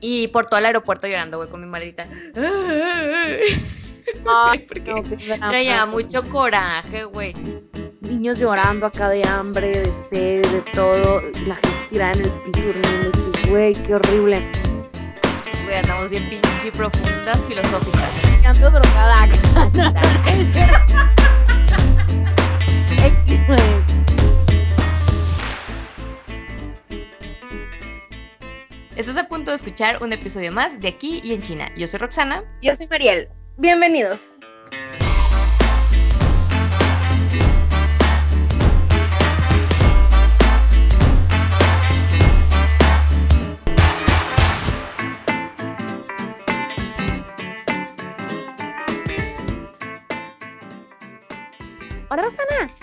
Y por todo el aeropuerto llorando, güey, con mi maldita. Ay, Porque no, drama. traía mucho coraje, güey. Niños llorando acá de hambre, de sed, de todo. La gente tirada en el piso durmiendo. Güey, qué horrible. Güey, andamos bien pinche profundas, filosóficas. Me ando drogada acá. punto de escuchar un episodio más de Aquí y en China. Yo soy Roxana. Yo soy Mariel. Bienvenidos. Hola, Rosana.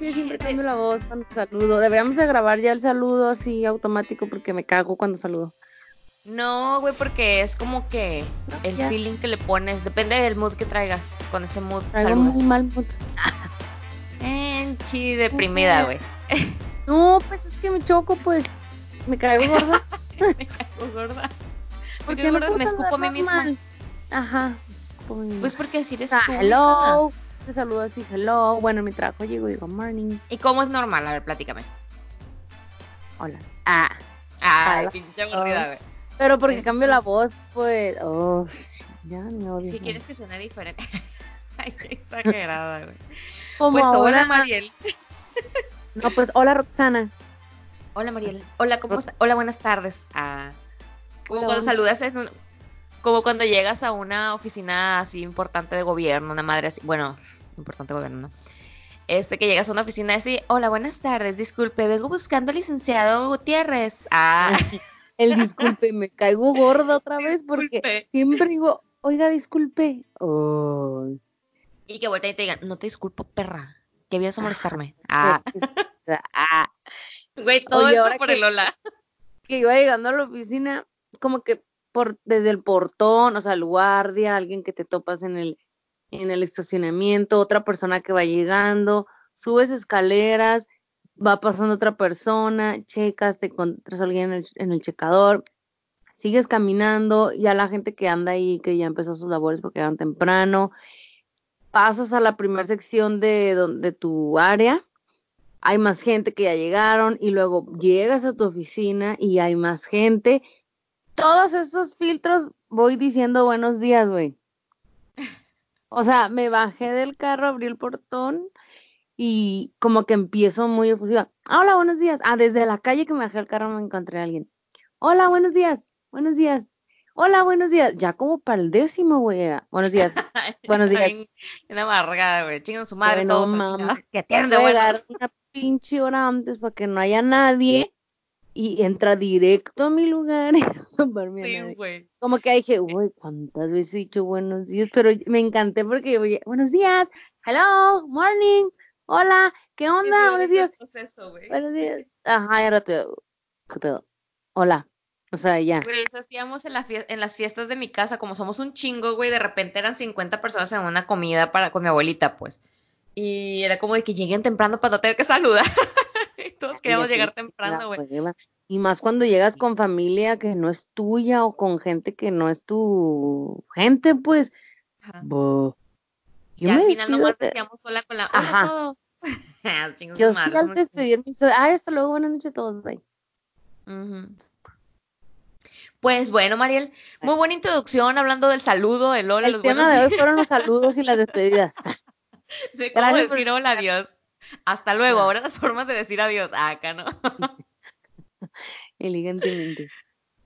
Siempre cambio la voz cuando saludo. Deberíamos de grabar ya el saludo así automático porque me cago cuando saludo. No, güey, porque es como que el ya. feeling que le pones, depende del mood que traigas. Con ese mood Traigo saludas. muy mal mood. Enchi, deprimida, güey. No, pues es que me choco, pues. Me caigo gorda. Me caigo gorda. Porque no puedo me escupo a mí misma. Ajá. Pues porque así eres sea, tú. Te saludo así, hello. Bueno, en mi trabajo llego y digo morning. ¿Y cómo es normal? A ver, platícame. Hola. Ah. Ay, Hola. pinche aburrida, güey. Pero porque Eso cambio la voz, pues. Oh, ya me odio. Si quieres que suene diferente. Ay, qué exagerada, güey. Como Pues hola, Mariel. No, pues hola, Roxana. Hola, Mariel. Hola, ¿cómo estás? Hola, buenas tardes. Ah, como Hola, cuando buenas- saludas en un- Como cuando llegas a una oficina así importante de gobierno, una madre así. Bueno, importante gobierno, ¿no? Este, que llegas a una oficina así. Hola, buenas tardes. Disculpe, vengo buscando al licenciado Gutiérrez. Ah, El disculpe, me caigo gorda otra vez porque disculpe. siempre digo, oiga, disculpe. Oh, Y que vuelta y te digan, no te disculpo, perra. Que vienes a molestarme. Ah, ah. güey, todo Oye, esto por que- el hola. que iba llegando a la oficina, como que por desde el portón, o sea, el guardia, alguien que te topas en el, en el estacionamiento, otra persona que va llegando, subes escaleras, va pasando otra persona, checas, te encuentras a alguien en el, en el checador, sigues caminando, ya la gente que anda ahí, que ya empezó sus labores porque llegan temprano, pasas a la primera sección de, de tu área, hay más gente que ya llegaron y luego llegas a tu oficina y hay más gente. Todos estos filtros voy diciendo buenos días, güey. O sea, me bajé del carro, abrí el portón y como que empiezo muy efusiva. Hola, buenos días. Ah, desde la calle que me bajé el carro me encontré a alguien. Hola, buenos días. Buenos días. Hola, buenos días. Ya como para el décimo, güey. Buenos días. Buenos días. Una amargada, güey. Chingan su madre Bueno, todos. mamá. Que atiende, güey. una pinche hora antes para que no haya nadie y entra directo a mi lugar Sí, güey. Como que dije, uy, ¿cuántas veces he dicho buenos días? Pero me encanté porque, oye, buenos días, hello, morning, hola, ¿qué onda? Buenos días, Proceso, güey. buenos días. Ajá, y ahora te, ¿qué pedo? Hola. O sea, ya. Güey, eso hacíamos en, la en las fiestas de mi casa, como somos un chingo, güey, de repente eran 50 personas en una comida para con mi abuelita, pues. Y era como de que lleguen temprano para no tener que saludar. todos llegar sí, da temprano, güey. Y más cuando llegas con familia que no es tuya o con gente que no es tu gente, pues. Ajá. Bo. Y Yo al final nomás de- decíamos hola con la Ajá. todo. Ah, Yo sí al despedirme soy, ay, hasta luego, buenas noches a todos, bye. Pues bueno, Mariel, muy buena introducción hablando del saludo, el hola, El los tema buenos de hoy fueron los saludos y las despedidas. de cómo Gracias por decir hola, adiós. Hasta luego, Ah. ahora las formas de decir adiós. Ah, acá no. Elegantemente.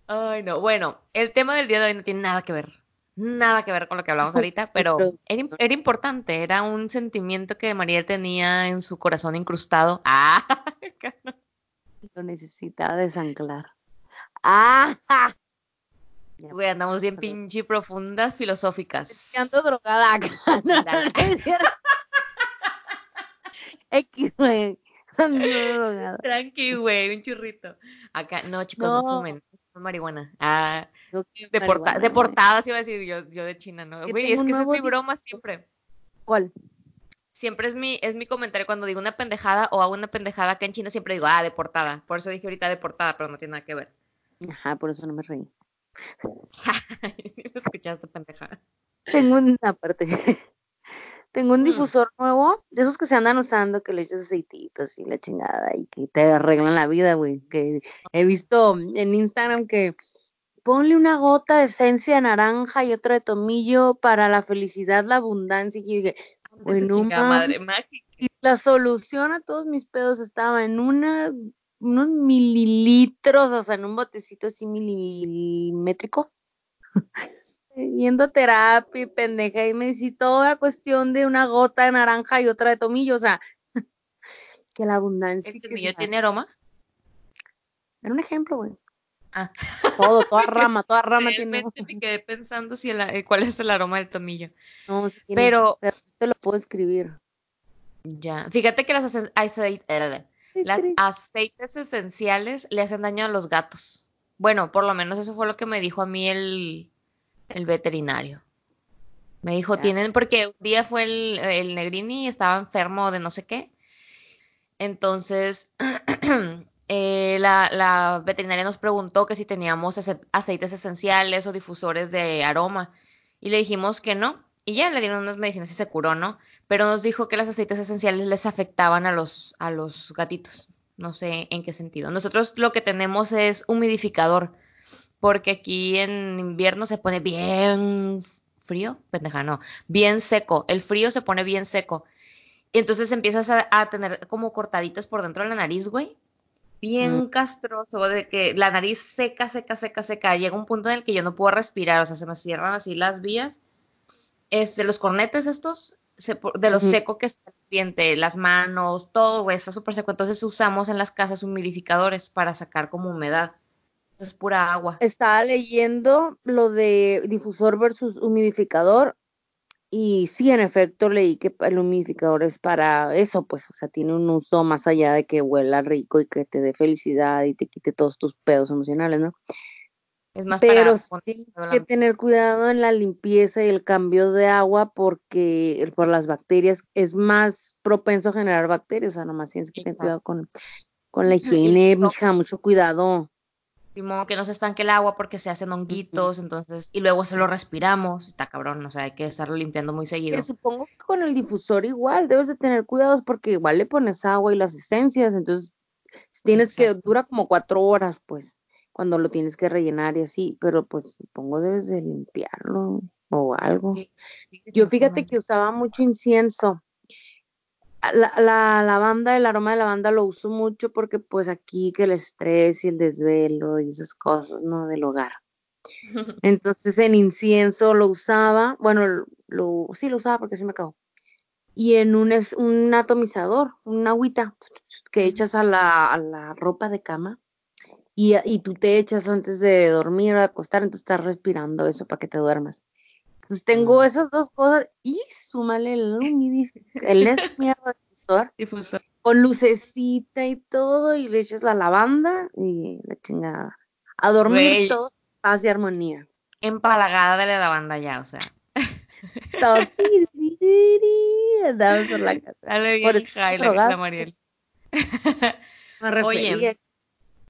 Ay, no. Bueno, el tema del día de hoy no tiene nada que ver. Nada que ver con lo que hablamos ahorita, pero era, im- era importante, era un sentimiento que Mariel tenía en su corazón incrustado. Ah, acá no. Lo necesitaba desanclar. ¡Ah! Güey, andamos bien pinche profundas filosóficas. Ando drogada no, no. X, güey. Tranqui, güey, un churrito. Acá, no, chicos, no, fumen. marihuana. Ah, deporta marihuana, güey. deportadas iba a decir yo, yo de China, ¿no? Güey, es que esa es mi broma siempre. ¿Cuál? Siempre es mi, es mi comentario cuando digo una pendejada o hago una pendejada acá en China, siempre digo, ah, deportada. Por eso dije ahorita deportada, pero no tiene nada que ver. Ajá, por eso no me reí. ¿No escuchaste, pendeja? Tengo una parte. Tengo un Mm. difusor nuevo, de esos que se andan usando, que le echas aceititos y la chingada, y que te arreglan la vida, güey. Que he visto en Instagram que ponle una gota de esencia de naranja y otra de tomillo para la felicidad, la abundancia. Y dije, bueno, madre mágica. y la solución a todos mis pedos estaba en una, unos mililitros, o sea, en un botecito así milimétrico. Yendo a terapia y pendeja, y me dice toda cuestión de una gota de naranja y otra de tomillo, o sea, que la abundancia. ¿El tomillo tiene aroma? Era un ejemplo, güey. Ah. Todo, toda rama, toda rama tiene. Realmente me quedé pensando si el, eh, cuál es el aroma del tomillo. No, sí tiene, Pero, pero te lo puedo escribir. ya, fíjate que las, ace- acei- eh, las aceites esenciales le hacen daño a los gatos. Bueno, por lo menos eso fue lo que me dijo a mí el, el veterinario. Me dijo, tienen, porque un día fue el, el Negrini y estaba enfermo de no sé qué. Entonces, eh, la, la veterinaria nos preguntó que si teníamos ace- aceites esenciales o difusores de aroma. Y le dijimos que no. Y ya le dieron unas medicinas y se curó, ¿no? Pero nos dijo que los aceites esenciales les afectaban a los, a los gatitos. No sé en qué sentido. Nosotros lo que tenemos es humidificador. Porque aquí en invierno se pone bien frío, pendeja, no, bien seco. El frío se pone bien seco. Y entonces empiezas a, a tener como cortaditas por dentro de la nariz, güey. Bien castroso, de que la nariz seca, seca, seca, seca. Llega un punto en el que yo no puedo respirar, o sea, se me cierran así las vías. Este, los cornetes estos, se de lo seco que está el ambiente, las manos, todo, güey, está súper seco. Entonces usamos en las casas humidificadores para sacar como humedad. Es pura agua. Estaba leyendo lo de difusor versus humidificador y sí, en efecto, leí que el humidificador es para eso, pues, o sea, tiene un uso más allá de que huela rico y que te dé felicidad y te quite todos tus pedos emocionales, ¿no? Es más Pero para sí que tener cuidado en la limpieza y el cambio de agua porque por las bacterias es más propenso a generar bacterias, o sea, nomás tienes que tener cuidado con, con la higiene, mija, mucho cuidado. Modo que no se estanque el agua porque se hacen honguitos, entonces, y luego se lo respiramos, está cabrón, o sea, hay que estarlo limpiando muy seguido. Supongo que con el difusor igual debes de tener cuidados porque igual le pones agua y las esencias, entonces tienes que, dura como cuatro horas, pues, cuando lo tienes que rellenar y así, pero pues supongo debes de limpiarlo o algo. Sí, sí, Yo fíjate que usaba mucho incienso. A- La, la lavanda, el aroma de lavanda lo uso mucho porque pues aquí que el estrés y el desvelo y esas cosas, ¿no? Del hogar. Entonces en incienso lo usaba, bueno, lo, lo- sí lo usaba porque se me acabó. Y en un, es, un atomizador, una agüita que echas a la, a la ropa de cama y, y tú te echas antes de dormir o de acostar, entonces estás respirando eso para que te duermas. Entonces tengo Ah. esas dos cosas y súmale el humidificador, el es mierda de difusor Difusor. con lucecita y todo y le echas la lavanda y la chingada. A dormir Güey. todo paz y armonía. Empalagada de la lavanda ya, o sea. Todo tiririri, andamos por la casa. Dale Por bien, eso hija, y la, la Mariel. Me refería. Oye,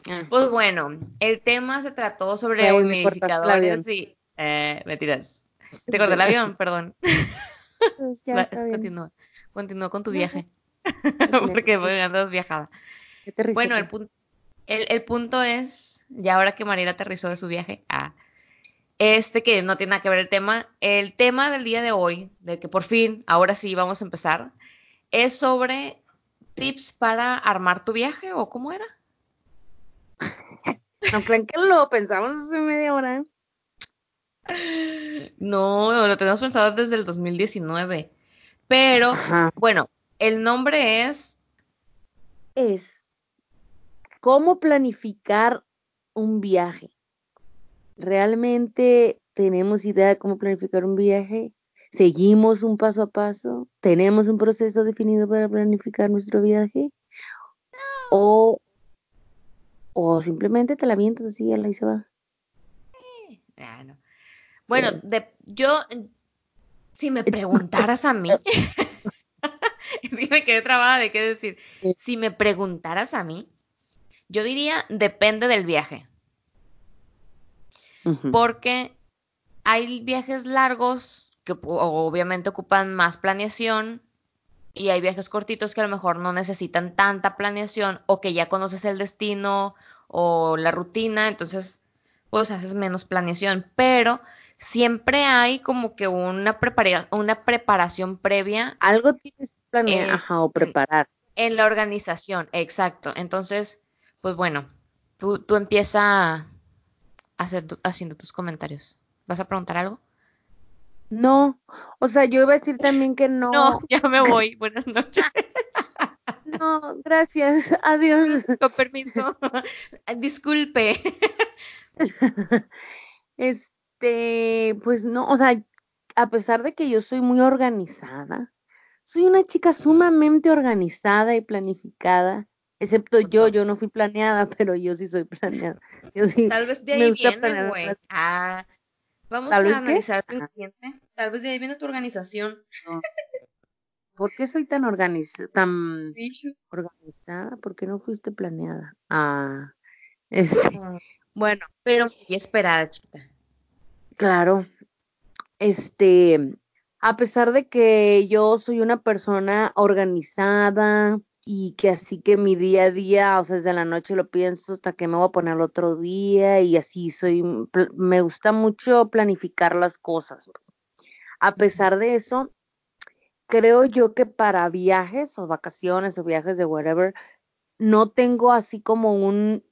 Ah, pues bueno, el tema se trató sobre el avión. humidificadores y... Eh, mentiras. Te corté el avión, perdón. pues ya La- está bien. continúa. Continúa con tu viaje. Porque que- voy andas viajada. Bueno, el, pun- el, el punto es, ya ahora que Mariela aterrizó de su viaje, ah, este que no tiene nada que ver el tema, el tema del día de hoy, de que por fin, ahora sí vamos a empezar, es sobre tips para armar tu viaje o cómo era. No crean que lo pensamos hace media hora. No, lo tenemos pensado desde el 2019, pero Ajá. bueno, el nombre es, Es cómo planificar un viaje. ¿Realmente tenemos idea de cómo planificar un viaje? ¿Seguimos un paso a paso? ¿Tenemos un proceso definido para planificar nuestro viaje? ¿O, o simplemente te la avientas así y ahí se va? ah, no. Bueno, de, yo, si me preguntaras a mí, es que me quedé trabada de qué decir. Si me preguntaras a mí, yo diría depende del viaje. Porque hay viajes largos que obviamente ocupan más planeación y hay viajes cortitos que a lo mejor no necesitan tanta planeación o que ya conoces el destino o la rutina, entonces pues haces menos planeación, pero siempre hay como que una, prepara- una preparación previa Algo tienes que planear, ajá, o preparar. en la organización, exacto. Entonces, pues bueno, tú, tú empieza a hacer haciendo tus comentarios. ¿Vas a preguntar algo? No, o sea, yo iba a decir también que no, ya me voy. Buenas noches. no, gracias, adiós. Con permiso. Disculpe. Este, pues no, o sea, a pesar de que yo soy muy organizada, soy una chica sumamente organizada y planificada, excepto yo, yo no fui planeada, pero yo sí soy planeada. Yo sí, Tal vez de ahí viene, güey. Ah, vamos ¿Tal vez a analizar tu. Tal vez de ahí viene tu organización. ¿Por qué soy tan organizada, tan organizada? ¿Por qué no fuiste planeada? Ah, este, Mm, bueno, Pero muy esperada, chiquita. Claro, este, a pesar de que yo soy una persona organizada y que así que mi día a día, o sea, desde la noche lo pienso hasta que me voy a poner el otro día y así soy, mm, me gusta mucho planificar las cosas. pues. A pesar de eso, creo yo que para viajes o vacaciones o viajes de whatever, no tengo así como un,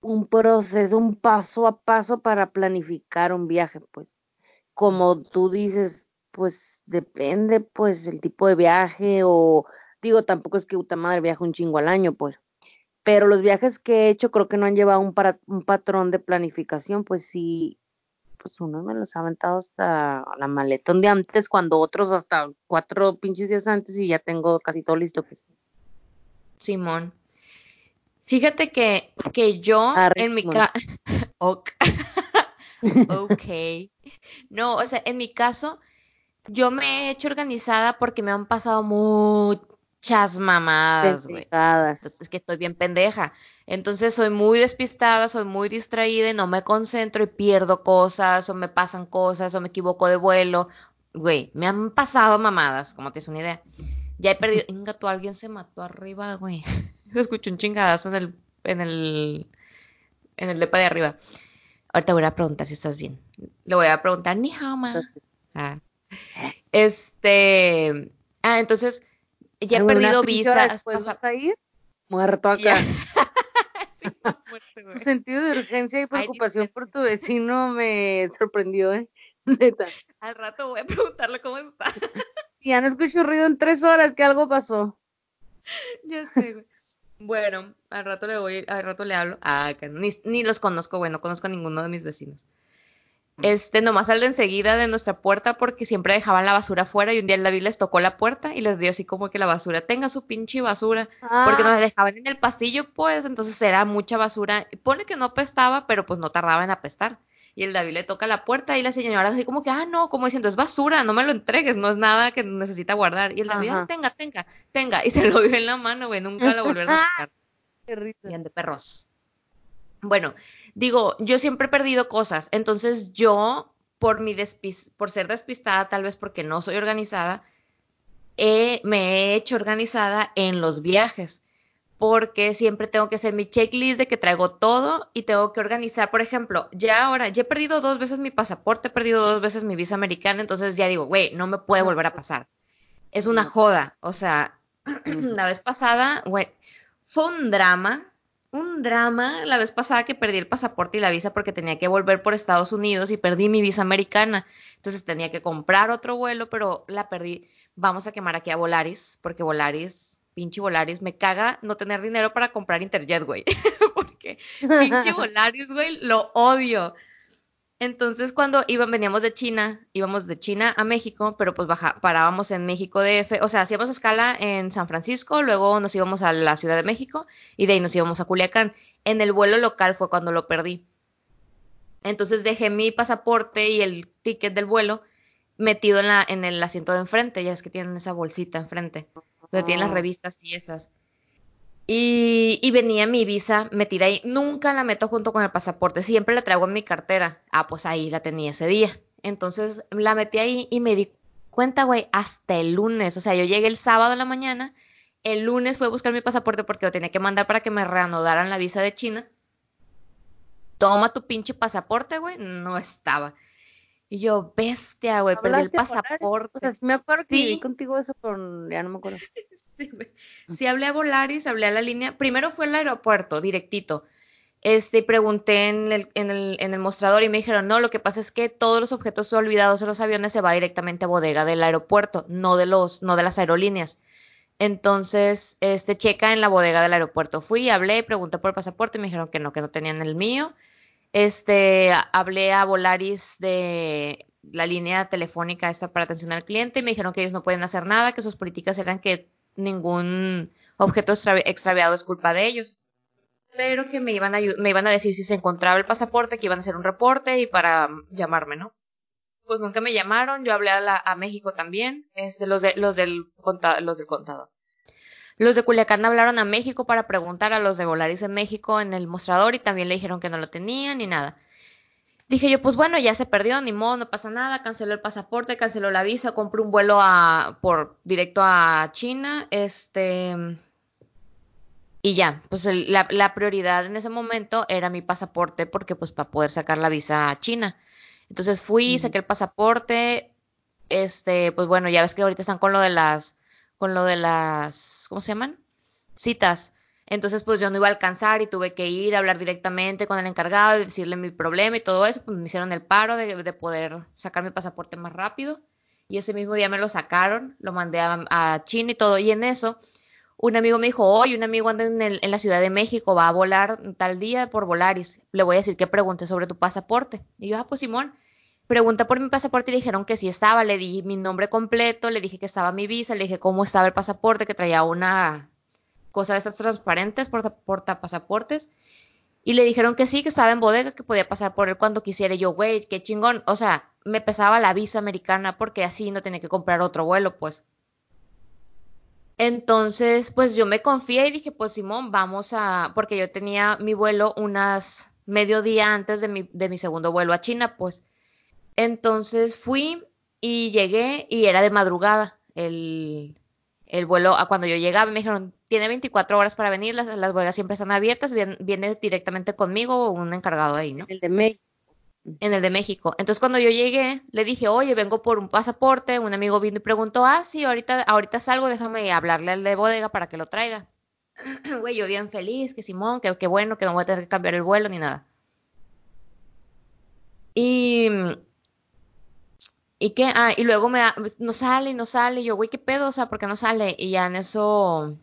un proceso, un paso a paso para planificar un viaje, pues. Como tú dices, pues depende, pues, el tipo de viaje o, digo, tampoco es que puta madre viaje un chingo al año, pues. Pero los viajes que he hecho creo que no han llevado un, un patrón de planificación, pues sí, pues uno me los ha aventado hasta la maleta un día antes, cuando otros hasta cuatro pinches días antes y ya tengo casi todo listo, pues. Simón. Fíjate que, que yo Arre, en mi Simón. ca... Ok. No, o sea, en mi caso, yo me he hecho organizada porque me han pasado muchas mamadas, güey. Es que estoy bien pendeja. Entonces soy muy despistada, soy muy distraída y no me concentro y pierdo cosas o me pasan cosas o me equivoco de vuelo. Güey, me han pasado mamadas, como tienes una idea. Ya he perdido. Inga, tú alguien se mató arriba, güey. Se escuchó un chingadazo en el, en el, en el depa de arriba. Ahorita voy a preguntar si estás bien. Le voy a preguntar, ni ma. Ah. Este. Ah, entonces, ya he perdido visas. después vas a ir muerto acá. Sí, muerte, güey. Tu sentido de urgencia y preocupación por tu vecino me sorprendió, ¿eh? Neta. Al rato voy a preguntarle cómo está. Ya no escucho ruido en tres horas, que algo pasó. ya sé, güey. Bueno, al rato le voy, al rato le hablo. Ah, que ni, ni los conozco, güey, no conozco a ninguno de mis vecinos. Este, nomás al de enseguida de nuestra puerta porque siempre dejaban la basura afuera y un día el David les tocó la puerta y les dio así como que la basura, tenga su pinche basura. Porque Ah, nos dejaban en el pastillo, pues, entonces era mucha basura. Pone que no apestaba, pero pues no tardaba en apestar. Y el David le toca la puerta y la señora así como que, ah, no, como diciendo, es basura, no me lo entregues, no es nada que necesita guardar. Y el David, Ajá. ah, tenga, tenga, tenga. Y se lo dio en la mano, güey, nunca lo volvieron a sacar. qué risa. Bien de perros. Bueno, digo, yo siempre he perdido cosas, entonces yo, por mi despis- por ser despistada, tal vez porque no soy organizada, he- me he hecho organizada en los viajes, porque siempre tengo que hacer mi checklist de que traigo todo y tengo que organizar, por ejemplo, ya ahora, ya he perdido dos veces mi pasaporte, he perdido dos veces mi visa americana, entonces ya digo, güey, no me puede volver a pasar. Es una joda, o sea, la vez pasada, güey, fue un drama, un drama la vez pasada que perdí el pasaporte y la visa porque tenía que volver por Estados Unidos y perdí mi visa americana. Entonces tenía que comprar otro vuelo, pero la perdí. Vamos a quemar aquí a Volaris, porque Volaris, pinche Volaris, me caga no tener dinero para comprar Interjet, güey. porque pinche Volaris, güey, lo odio. Entonces, cuando iban, veníamos de China, íbamos de China a México, pero pues baja, parábamos en México DF, o sea, hacíamos escala en San Francisco, luego nos íbamos a la Ciudad de México y de ahí nos íbamos a Culiacán. En el vuelo local fue cuando lo perdí. Entonces dejé mi pasaporte y el ticket del vuelo metido en, la, en el asiento de enfrente, ya es que tienen esa bolsita enfrente, donde tienen las Ah. revistas y esas. Y, y, venía mi visa metida ahí. Nunca la meto junto con el pasaporte, siempre la traigo en mi cartera. Ah, pues ahí la tenía ese día. Entonces la metí ahí y me di cuenta, güey, hasta el lunes. O sea, yo llegué el sábado en la mañana, el lunes fui a buscar mi pasaporte porque lo tenía que mandar para que me reanudaran la visa de China. Toma tu pinche pasaporte, güey. No estaba. Y yo, bestia, güey, perdí el pasaporte. O sea, me acuerdo que viví contigo eso, pero ya no me acuerdo. sí, sí, hablé a Volaris, hablé a la línea. Primero fue el aeropuerto, directito. Este, pregunté en el, en, el, en el mostrador y me dijeron, no, lo que pasa es que todos los objetos olvidados en los aviones se va directamente a bodega del aeropuerto, no de los, no de las aerolíneas. Entonces, este, checa en la bodega del aeropuerto. Fui, hablé, pregunté por el pasaporte y me dijeron que no, que no tenían el mío. Este, hablé a Volaris de la línea telefónica esta para atención al cliente y me dijeron que ellos no pueden hacer nada, que sus políticas eran que ningún objeto extraviado es culpa de ellos. Pero que me iban, a, me iban a decir si se encontraba el pasaporte, que iban a hacer un reporte y para llamarme, ¿no? Pues nunca me llamaron, yo hablé a, la, a México también, este, los, de, los, del contador, los del contador. Los de Culiacán hablaron a México para preguntar a los de Volaris en México en el mostrador y también le dijeron que no lo tenían ni nada. Dije yo, pues bueno, ya se perdió, ni modo, no pasa nada, canceló el pasaporte, canceló la visa, compré un vuelo a, por directo a China, este, y ya, pues el, la, la, prioridad en ese momento era mi pasaporte porque pues para poder sacar la visa a China. Entonces fui, saqué el pasaporte, este, pues bueno, ya ves que ahorita están con lo de las con lo de las, ¿cómo se llaman? Citas. Entonces, pues yo no iba a alcanzar y tuve que ir a hablar directamente con el encargado y decirle mi problema y todo eso. Pues me hicieron el paro de, de poder sacar mi pasaporte más rápido. Y ese mismo día me lo sacaron, lo mandé a, a China y todo. Y en eso, un amigo me dijo, oye, un amigo anda en, el, en, la Ciudad de México, va a volar tal día por Volaris. Le voy a decir que pregunte sobre tu pasaporte. Y yo, ah, pues Simón pregunta por mi pasaporte y dijeron que sí estaba, le di mi nombre completo, le dije que estaba mi visa, le dije cómo estaba el pasaporte, que traía una cosa de esas transparentes, porta, pasaportes, y le dijeron que sí, que estaba en bodega, que podía pasar por él cuando quisiera. Yo, güey, qué chingón. O sea, me pesaba la visa americana porque así no tenía que comprar otro vuelo, pues. Entonces, pues yo me confié y dije, pues Simón, vamos a, porque yo tenía mi vuelo unas medio día antes de mi, de mi segundo vuelo a China, pues. Entonces fui y llegué y era de madrugada el, el vuelo. A cuando yo llegaba me dijeron, tiene 24 horas para venir, las, las bodegas siempre están abiertas, viene, viene directamente conmigo o un encargado ahí, ¿no? El de México. En el de México. Entonces cuando yo llegué, le dije, oye, vengo por un pasaporte, un amigo vino y preguntó, ah, sí, ahorita, ahorita salgo, déjame hablarle al de bodega para que lo traiga. Güey, yo bien feliz, que Simón, que, que bueno, que no voy a tener que cambiar el vuelo ni nada. Y ¿Y qué? Ah, y luego me no sale, no sale. Y yo, güey, ¿qué pedo? O sea, ¿por qué no sale? Y ya en eso,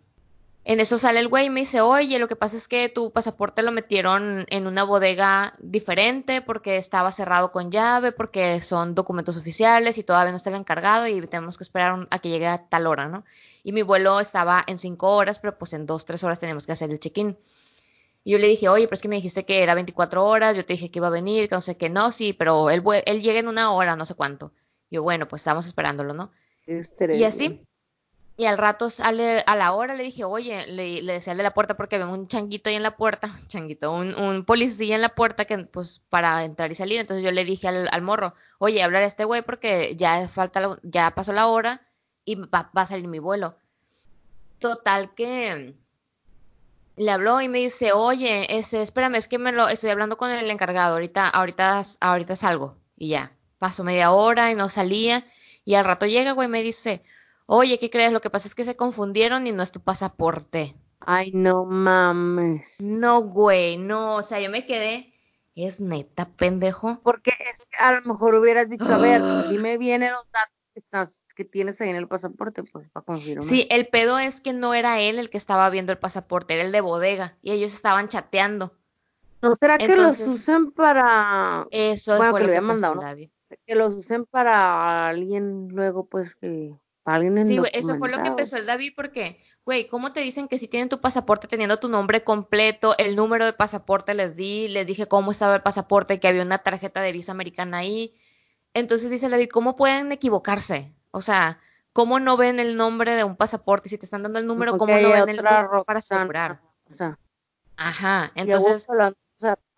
en eso sale el güey y me dice, oye, lo que pasa es que tu pasaporte lo metieron en una bodega diferente porque estaba cerrado con llave, porque son documentos oficiales y todavía no está el encargado y tenemos que esperar a que llegue a tal hora, ¿no? Y mi vuelo estaba en cinco horas, pero pues en dos, tres horas tenemos que hacer el check-in. Y yo le dije, oye, pero es que me dijiste que era 24 horas, yo te dije que iba a venir, que no sé qué, no, sí, pero él, él llega en una hora, no sé cuánto. Yo, bueno, pues estamos esperándolo, ¿no? Y así. Y al rato sale, a la hora le dije, oye, le, le decía al de la puerta porque había un changuito ahí en la puerta, changuito, un, un, policía en la puerta que, pues, para entrar y salir. Entonces yo le dije al, al morro, oye, hablar a este güey porque ya falta, ya pasó la hora y va, va, a salir mi vuelo. Total que le habló y me dice, oye, ese, espérame, es que me lo, estoy hablando con el encargado, ahorita, ahorita, ahorita salgo. Y ya, pasó media hora y no salía. Y al rato llega, güey, me dice, oye, ¿qué crees? Lo que pasa es que se confundieron y no es tu pasaporte. Ay, no mames. No, güey, no, o sea, yo me quedé, es neta, pendejo. Porque es que a lo mejor hubieras dicho, a ver, dime bien los datos que, estás, que tienes ahí en el pasaporte, pues para confirmar. Sí, el pedo es que no era él el que estaba viendo el pasaporte, era el de bodega, y ellos estaban chateando. ¿No será que los usan para...? Eso bueno, fue que lo que había mandado, ¿no? Que los usen para alguien luego, pues, que... Para alguien Sí, güey, eso fue lo que empezó el David porque, güey, ¿cómo te dicen que si tienen tu pasaporte teniendo tu nombre completo, el número de pasaporte les di, les dije cómo estaba el pasaporte, que había una tarjeta de visa americana ahí? Entonces dice el David, ¿cómo pueden equivocarse? O sea, ¿cómo no ven el nombre de un pasaporte? Si te están dando el número, ¿cómo no ven el número para asegurar? O sea, Ajá, y entonces, lo-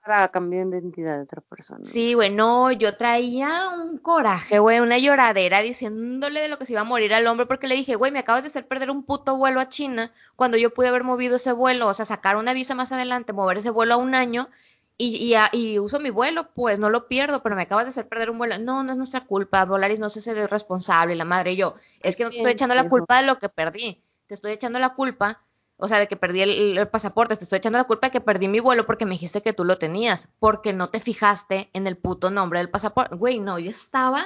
para cambiar de identidad de otra persona. sí, güey, no, yo traía un coraje, güey, una lloradera diciéndole de lo que se iba a morir al hombre porque le dije, güey, me acabas de hacer perder un puto vuelo a China cuando yo pude haber movido ese vuelo, o sea, sacar una visa más adelante, mover ese vuelo a un año y, y, a- y uso mi vuelo, pues no lo pierdo, pero me acabas de hacer perder un vuelo. No, no es nuestra culpa, Volaris no se hace responsable, la madre y yo. Es que no te estoy echando la culpa de lo que perdí, te estoy echando la culpa, o sea, de que perdí el, el pasaporte, te estoy echando la culpa de que perdí mi vuelo porque me dijiste que tú lo tenías, porque no te fijaste en el puto nombre del pasaporte. Güey, no, yo estaba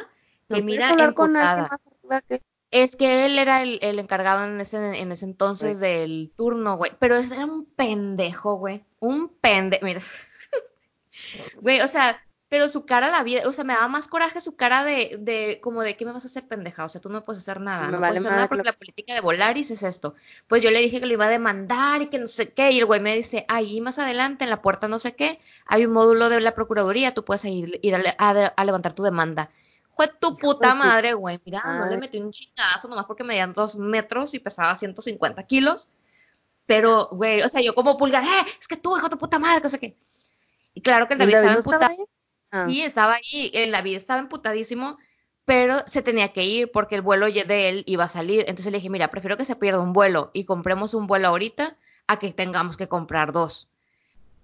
¿No que puedes mira hablar con que Es que él era el, el encargado en ese, en ese entonces del turno, güey. Pero ese era un pendejo, güey. Un pendejo. Mira. Güey, o sea, pero su cara la vida, o sea, me daba más coraje su cara de, de, como de, ¿qué me vas a hacer pendeja? O sea, tú no puedes hacer nada, Me no vale puedes hacer nada porque lo- la política de Volaris es esto. Pues yo le dije que lo iba a demandar y que no sé qué, y el güey me dice, ahí más adelante en la puerta no sé qué, hay un módulo de la Procuraduría, tú puedes ir, ir a, a- a levantar tu demanda. Fue tu puta madre, güey. Mira, no le metí un chingazo nomás porque medían dos metros y pesaba 150 kilos. Pero, güey, o sea, yo como pulgar, ¡eh! Es que tú, hijo de tu puta madre, que sé qué. Y claro que el ¿El David David estaba no? Ah, Sí, estaba ahí, el David estaba emputadísimo, pero se tenía que ir porque el vuelo de él iba a salir. Entonces le dije, mira, prefiero que se pierda un vuelo y compremos un vuelo ahorita a que tengamos que comprar dos.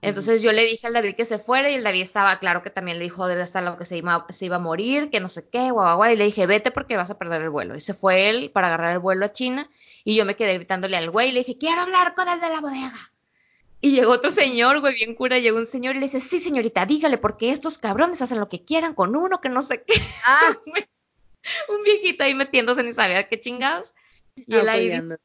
Entonces yo le dije al David que se fuera y el David estaba, claro que también le dijo de hasta lo que se iba, se iba a morir, que no sé qué, guau, guau, guau, y le dije, vete porque vas a perder el vuelo. Y se fue él para agarrar el vuelo a China y yo me quedé gritándole al güey y le dije, quiero hablar con el de la bodega. Y llegó otro señor, güey, bien cura, llegó un señor y le dice, sí, señorita, dígale, porque estos cabrones hacen lo que quieran con uno, que no sé qué. Ah, un viejito ahí metiéndose ni sabía qué chingados. Y él ahí dice,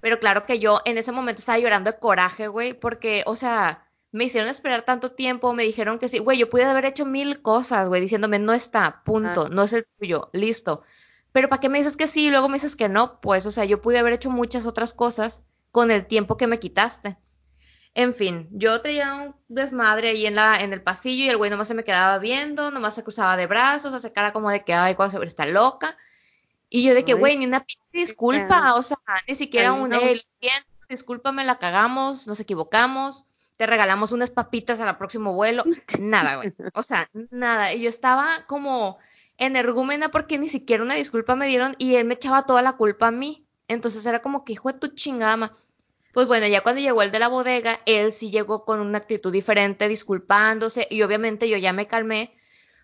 pero claro que yo en ese momento estaba llorando de coraje, güey, porque, o sea, me hicieron esperar tanto tiempo, me dijeron que sí, güey, yo pude haber hecho mil cosas, güey, diciéndome, no está, punto, no es el tuyo, listo. Pero ¿para qué me dices que sí y luego me dices que no? Pues, o sea, yo pude haber hecho muchas otras cosas con el tiempo que me quitaste. En fin, yo traía un desmadre ahí en, la, en el pasillo y el güey nomás se me quedaba viendo, nomás se cruzaba de brazos, hace cara como de que, ay, cuando se está loca. Y yo de que, güey, ni una pinche disculpa, o sea, ni siquiera un, no. eh, discúlpame, la cagamos, nos equivocamos, te regalamos unas papitas al próximo vuelo, nada, güey. O sea, nada. Y yo estaba como energúmena porque ni siquiera una disculpa me dieron y él me echaba toda la culpa a mí. Entonces era como que, hijo de tu chingada, ma- Pues bueno, ya cuando llegó el de la bodega, él sí llegó con una actitud diferente, disculpándose, y obviamente yo ya me calmé,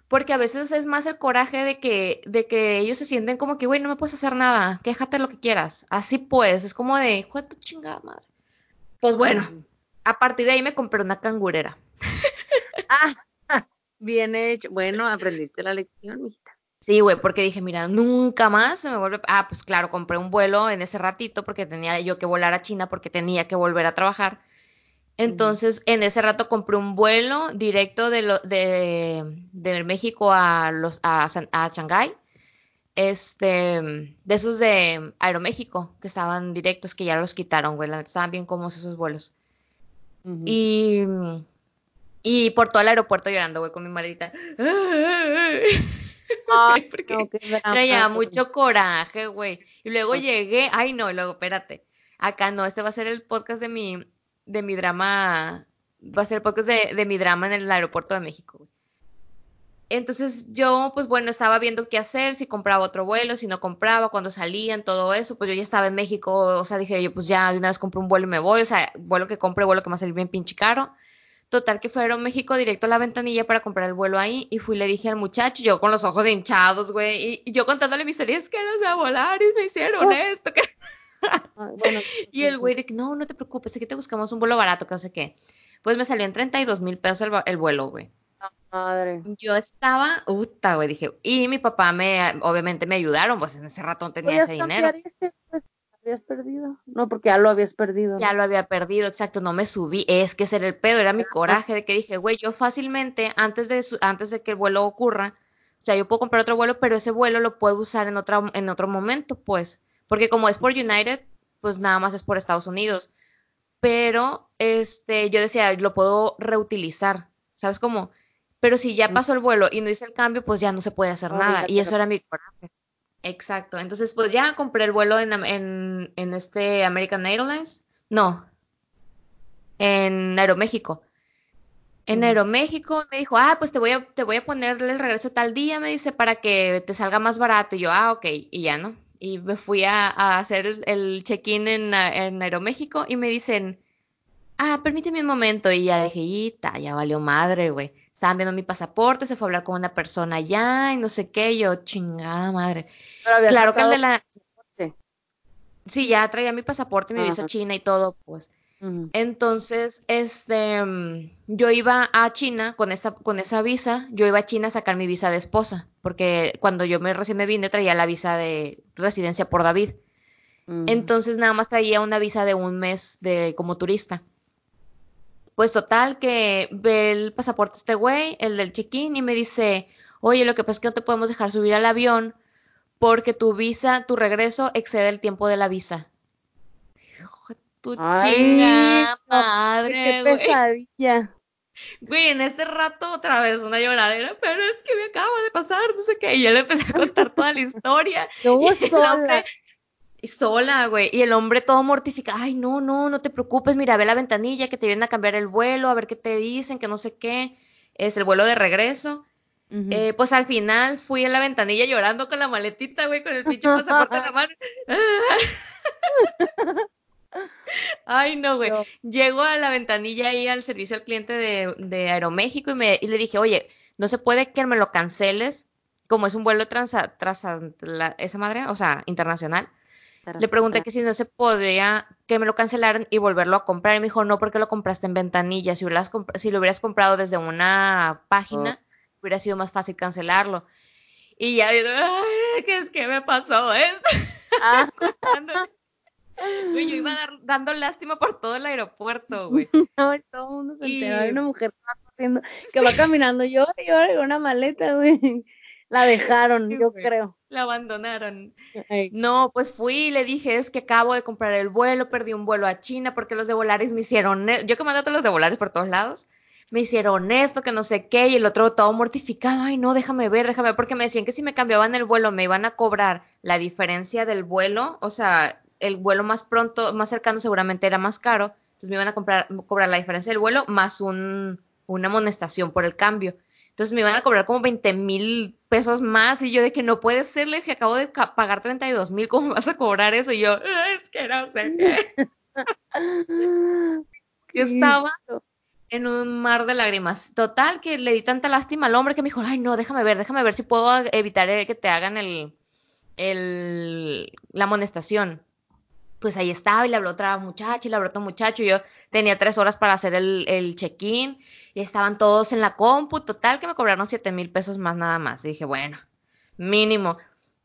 porque a veces es más el coraje de que, de que ellos se sienten como que, güey, no me puedes hacer nada, quéjate lo que quieras. Así pues, es como de, hijo tu chingada madre. Pues bueno, a partir de ahí me compré una cangurera. Ah, bien hecho. Bueno, aprendiste la lección, mijita. Sí, güey, porque dije, mira, nunca más se me vuelve. Ah, pues claro, compré un vuelo en ese ratito porque tenía yo que volar a China porque tenía que volver a trabajar. Entonces, en ese rato compré un vuelo directo de, lo, de, de México a, los, a, San- a Shanghái. Este, de esos de Aeroméxico, que estaban directos, que ya los quitaron, güey. Estaban bien cómodos esos vuelos. Y, y por todo el aeropuerto llorando, güey, con mi maldita. Ay, Porque no, traía mucho coraje, güey. Y luego Pues- llegué, ay no, y luego espérate. Acá no, este va a ser el podcast de mi, de mi drama, va a ser el podcast de, de mi drama en el aeropuerto de México, güey. Entonces yo, pues bueno, estaba viendo qué hacer, si compraba otro vuelo, si no compraba, cuando salían, todo eso, pues yo ya estaba en México, o sea, dije yo, pues ya de una vez compro un vuelo y me voy, o sea, vuelo que compre, vuelo que me va a salir bien pinche caro. Total que fue a Aeroméxico directo a la ventanilla para comprar el vuelo ahí y fui le dije al muchacho, yo con los ojos hinchados, güey, y, y yo contándole mi historia, es que no sé volar y me hicieron Oh. esto, que... Ay, bueno, Y el güey de que, no, no te preocupes, es que te buscamos un vuelo barato, que no sé qué. Pues me salió en 32 mil pesos el, el vuelo, güey. madre. Yo estaba, puta, güey, dije, y mi papá me, obviamente me ayudaron, pues en ese rato no tenía ¿Podías ese dinero. ese? Pues, habías perdido. No, porque ya lo habías perdido. Ya lo había perdido, exacto, no me subí, es que ese era el pedo, era mi coraje de que dije, güey, yo fácilmente, antes de, su- antes de que el vuelo ocurra, o sea, yo puedo comprar otro vuelo, pero ese vuelo lo puedo usar en, otra, en otro momento, pues, porque como es por United, pues nada más es por Estados Unidos, pero, este, yo decía, lo puedo reutilizar, ¿sabes cómo? Pero si ya pasó el vuelo y no hice el cambio, pues ya no se puede hacer nada, y eso era mi coraje. Exacto. Entonces, pues ya compré el vuelo en, en, en este American Airlines. No. En Aeroméxico. En Ujú. Aeroméxico me dijo, ah, pues te voy a, te voy a ponerle el regreso tal día, me dice, para que te salga más barato. Y yo, ah, ok, y ya no. Y me fui a, a hacer el, el check-in en, en Aeroméxico y me dicen, ah, permíteme un momento. Y ya dije, "Ita, ya valió madre, güey. Estaban viendo mi pasaporte, se fue a hablar con una persona allá y no sé qué. Yo, chingada madre. Claro que el de la, pasaporte. sí, ya traía mi pasaporte, mi visa china y todo, pues. Entonces, este, yo iba a China con esa, con esa visa, yo iba a China a sacar mi visa de esposa, porque cuando yo me recién me vine traía la visa de residencia por David. Entonces nada más traía una visa de un mes de como turista. Pues total que ve el pasaporte este güey, el del check-in, y me dice, oye, lo que pasa es que no te podemos dejar subir al avión porque tu visa, tu regreso excede el tiempo de la visa. Hijo tu Ay, chinga no, madre, qué pesadilla. Güey, en ese rato otra vez una lloradera, pero es que me acaba de pasar, no sé qué. Y yo le empecé a contar toda la historia. Yo Y el hombre, sola, güey. Y el hombre todo mortificado. Ay, no, no, no te preocupes. Mira, ve la ventanilla que te vienen a cambiar el vuelo, a ver qué te dicen, que no sé qué. Es el vuelo de regreso. Eh, pues al final fui a la ventanilla llorando con la maletita, güey, con el pinche pasaporte en la mano. Ay, no, güey. Yo- Llego a la ventanilla ahí al servicio al cliente de, de Aeroméxico y, me, y le dije, oye, no se puede que me lo canceles, como es un vuelo trans, tras la- esa madre, o sea, internacional. Le pregunté que si no se podía que me lo cancelaran y volverlo a comprar. Y me dijo, no, porque lo compraste en ventanilla. Si, hubieras si lo hubieras comprado desde una página, hubiera sido más fácil cancelarlo. Y ya, ay, ¿qué es que me pasó esto? Ah, Güey, yo iba dar- dando lástima por todo el aeropuerto, güey. no, y todo el mundo se enteró. Hay Y- una mujer que va corriendo, que va caminando, llora y llora con una maleta, güey. La dejaron, yo creo. La abandonaron. No, pues fui y le dije, es que acabo de comprar el vuelo, perdí un vuelo a China porque los de Volaris me hicieron, e- yo que mandé a todos los de Volaris por todos lados, me hicieron esto, que no sé qué, y el otro todo mortificado, ay no, déjame ver, déjame ver, porque me decían que si me cambiaban el vuelo me iban a cobrar la diferencia del vuelo, o sea, el vuelo más pronto, más cercano seguramente era más caro, entonces me iban a comprar, cobrar la diferencia del vuelo más un, una amonestación por el cambio. Entonces me iban a cobrar como 20 mil pesos más y yo de que no puede ser, le dije, acabo de pagar 32 mil, ¿cómo vas a cobrar eso? Y yo, "Ah, es que no sé qué. Yo estaba en un mar de lágrimas. Total, que le di tanta lástima al hombre que me dijo, ay no, déjame ver, déjame ver si puedo evitar eh, que te hagan el, el, la amonestación. Pues ahí estaba y le habló otra muchacha y le habló otro muchacho. Y yo tenía tres horas para hacer el, el check-in y estaban todos en la compu. Total, que me cobraron siete mil pesos más nada más. Y dije, bueno, mínimo.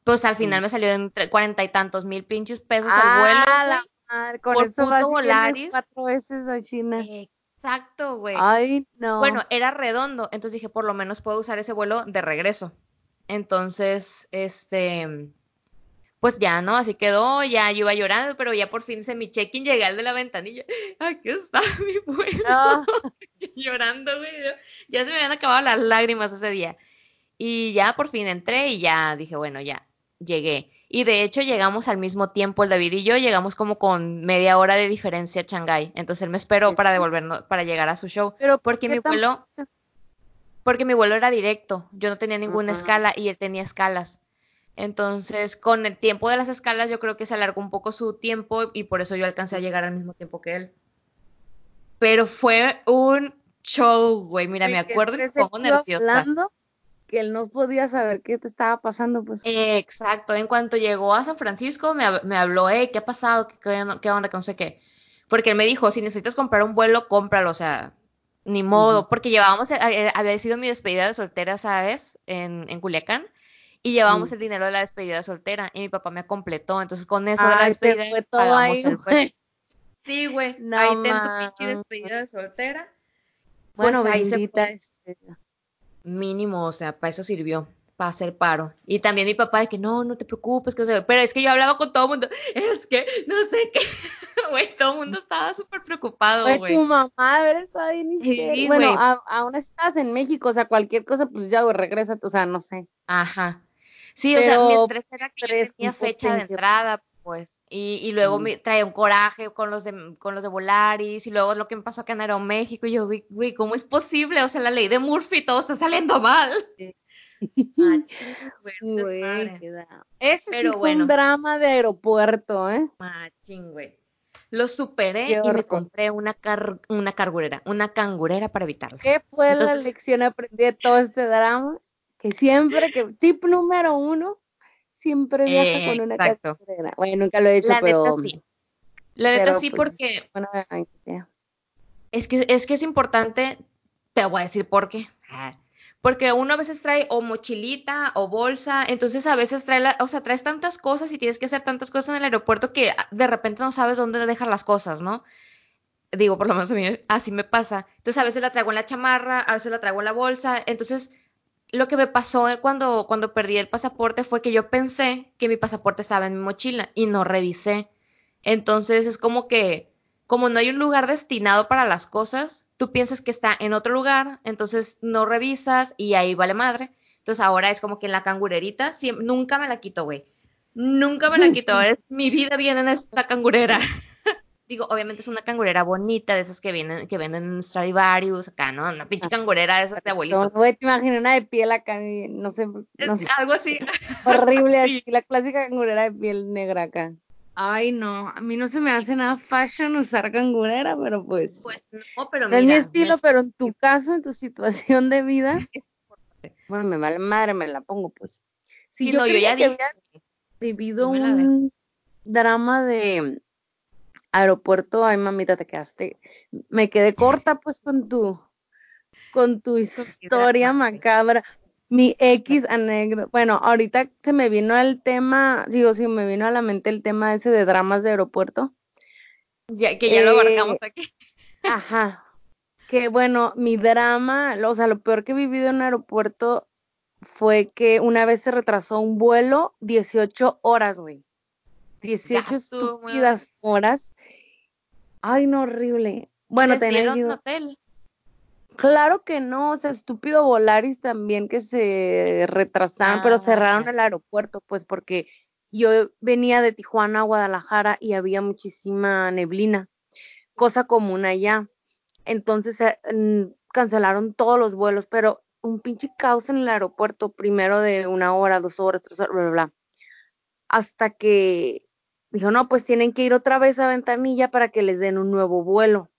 Pues al final me salió entre cuarenta y tantos mil pinches pesos el vuelo. Ah, la madre, con por eso puto Volaris. cuatro veces a China. Exacto, güey. Ay, no. Bueno, era redondo, entonces dije, por lo menos puedo usar ese vuelo de regreso. Entonces, este, pues ya, ¿no? Así quedó, ya yo iba llorando, pero ya por fin hice mi check-in, llegué al de la ventanilla. Aquí está mi vuelo. No. Llorando, güey. Ya se me habían acabado las lágrimas ese día. Y ya por fin entré y ya dije, bueno, ya, llegué. Y de hecho llegamos al mismo tiempo, el David y yo, llegamos como con media hora de diferencia a Shanghái. Entonces él me esperó para devolvernos, para llegar a su show. Pero ¿por Porque qué mi vuelo, porque mi vuelo era directo, yo no tenía ninguna escala y él tenía escalas. Entonces, con el tiempo de las escalas, yo creo que se alargó un poco su tiempo y por eso yo alcancé a llegar al mismo tiempo que él. Pero fue un show, güey. Mira, me que acuerdo y me pongo nerviosa. hablando que él no podía saber qué te estaba pasando, pues. Eh, exacto, en cuanto llegó a San Francisco me, hab- me habló, hey, ¿qué ha pasado? ¿Qué, qué, qué onda? Que no sé qué. Porque él me dijo, si necesitas comprar un vuelo, cómpralo, o sea, ni modo. Porque llevábamos, eh, eh, había sido mi despedida de soltera, ¿sabes? En, en Culiacán. Y llevábamos Mm. el dinero de la despedida de soltera y mi papá me completó. Entonces, con eso de la despedida, fue todo pagamos ahí, el güey. Sí, güey. No ahí ten tu pinche despedida de soltera. Bueno, Pues ahí se fue. Mínimo, o sea, para eso sirvió, para hacer paro. Y también mi papá de que no, no te preocupes, que no sé, pero es que yo hablaba con todo el mundo, es que no sé qué, güey, todo el mundo estaba súper preocupado, Fue güey. tu mamá, a ver, está bien Sí. Bueno, a- aún estás en México, o sea, cualquier cosa, pues ya, güey, regresa, o sea, no sé. Ajá. Sí, o sea, mi estrés era que yo estrés, tenía fecha de entrada, pues, y, y luego Sí. me traía un coraje con los de, con los de Volaris, y luego lo que me pasó acá en Aeroméxico, y yo, güey, ¿cómo es posible? O sea, la ley de Murphy, todo está saliendo mal. Güey, un Güey. Ese Pero sí fue un bueno. drama de aeropuerto, ¿eh? Machín, güey. Lo superé Qué y me compré una, car- una cargurera, una cangurera para evitarlo. ¿Qué fue la lección aprendida de todo este drama? Que siempre, que tip número uno, siempre viaja con una Exacto. cartera. Bueno, nunca lo he hecho, La pero... neta sí. La neta pero, sí, pues, porque Bueno. Es que, es que es importante, te voy a decir por qué. Ah, Porque uno a veces trae o mochilita o bolsa, entonces a veces trae, la- o sea, traes tantas cosas y tienes que hacer tantas cosas en el aeropuerto que de repente no sabes dónde dejar las cosas, ¿no? Digo, por lo menos a mí así me pasa. Entonces a veces la traigo en la chamarra, a veces la traigo en la bolsa. Entonces lo que me pasó eh, cuando, cuando perdí el pasaporte fue que yo pensé que mi pasaporte estaba en mi mochila y no revisé. Entonces es como que, como no hay un lugar destinado para las cosas, tú piensas que está en otro lugar, entonces no revisas y ahí vale madre. Entonces ahora es como que en la cangurerita, siem- nunca me la quito, güey. Nunca me la quito. es- mi vida viene en esta cangurera. Digo, obviamente es una cangurera bonita, de esas que vienen, que venden en Stradivarius, acá, ¿no? Una pinche cangurera de esas de abuelito. Güey, te imaginas una de piel acá, no sé, no sé, Algo así. horrible, Sí. así, la clásica cangurera de piel negra acá. Ay, no, a mí no se me hace nada fashion usar cangurera, pero pues, Pues no, pero no es mi estilo, es- pero en tu caso, en tu situación de vida, bueno, me vale madre, me la pongo, pues. Si Sí, yo no, yo ya que dije. había vivido dejo. un drama de aeropuerto, ay mamita, te quedaste, me quedé corta pues con tu, con tu historia macabra, mi X anécdota, bueno, ahorita se me vino el tema, digo, sí, me vino a la mente el tema ese de dramas de aeropuerto, Ya, que ya lo Eh, abarcamos aquí. ajá, que bueno, mi drama, lo- o sea, lo peor que he vivido en un aeropuerto fue que una vez se retrasó un vuelo 18 horas, güey. 18 Gato, estúpidas horas. Ay, no, horrible. Bueno, ¿Les tenía ido- hotel? Claro que no, o sea, estúpido Volaris también que se retrasaron, pero Ah, cerraron el aeropuerto, pues porque yo venía de Tijuana a Guadalajara y había muchísima neblina, cosa común allá. Entonces eh, cancelaron todos los vuelos, pero un pinche caos en el aeropuerto, primero de una hora, dos horas, tres horas, bla, bla, bla. Hasta que dijo, no, pues tienen que ir otra vez a Ventanilla para que les den un nuevo vuelo.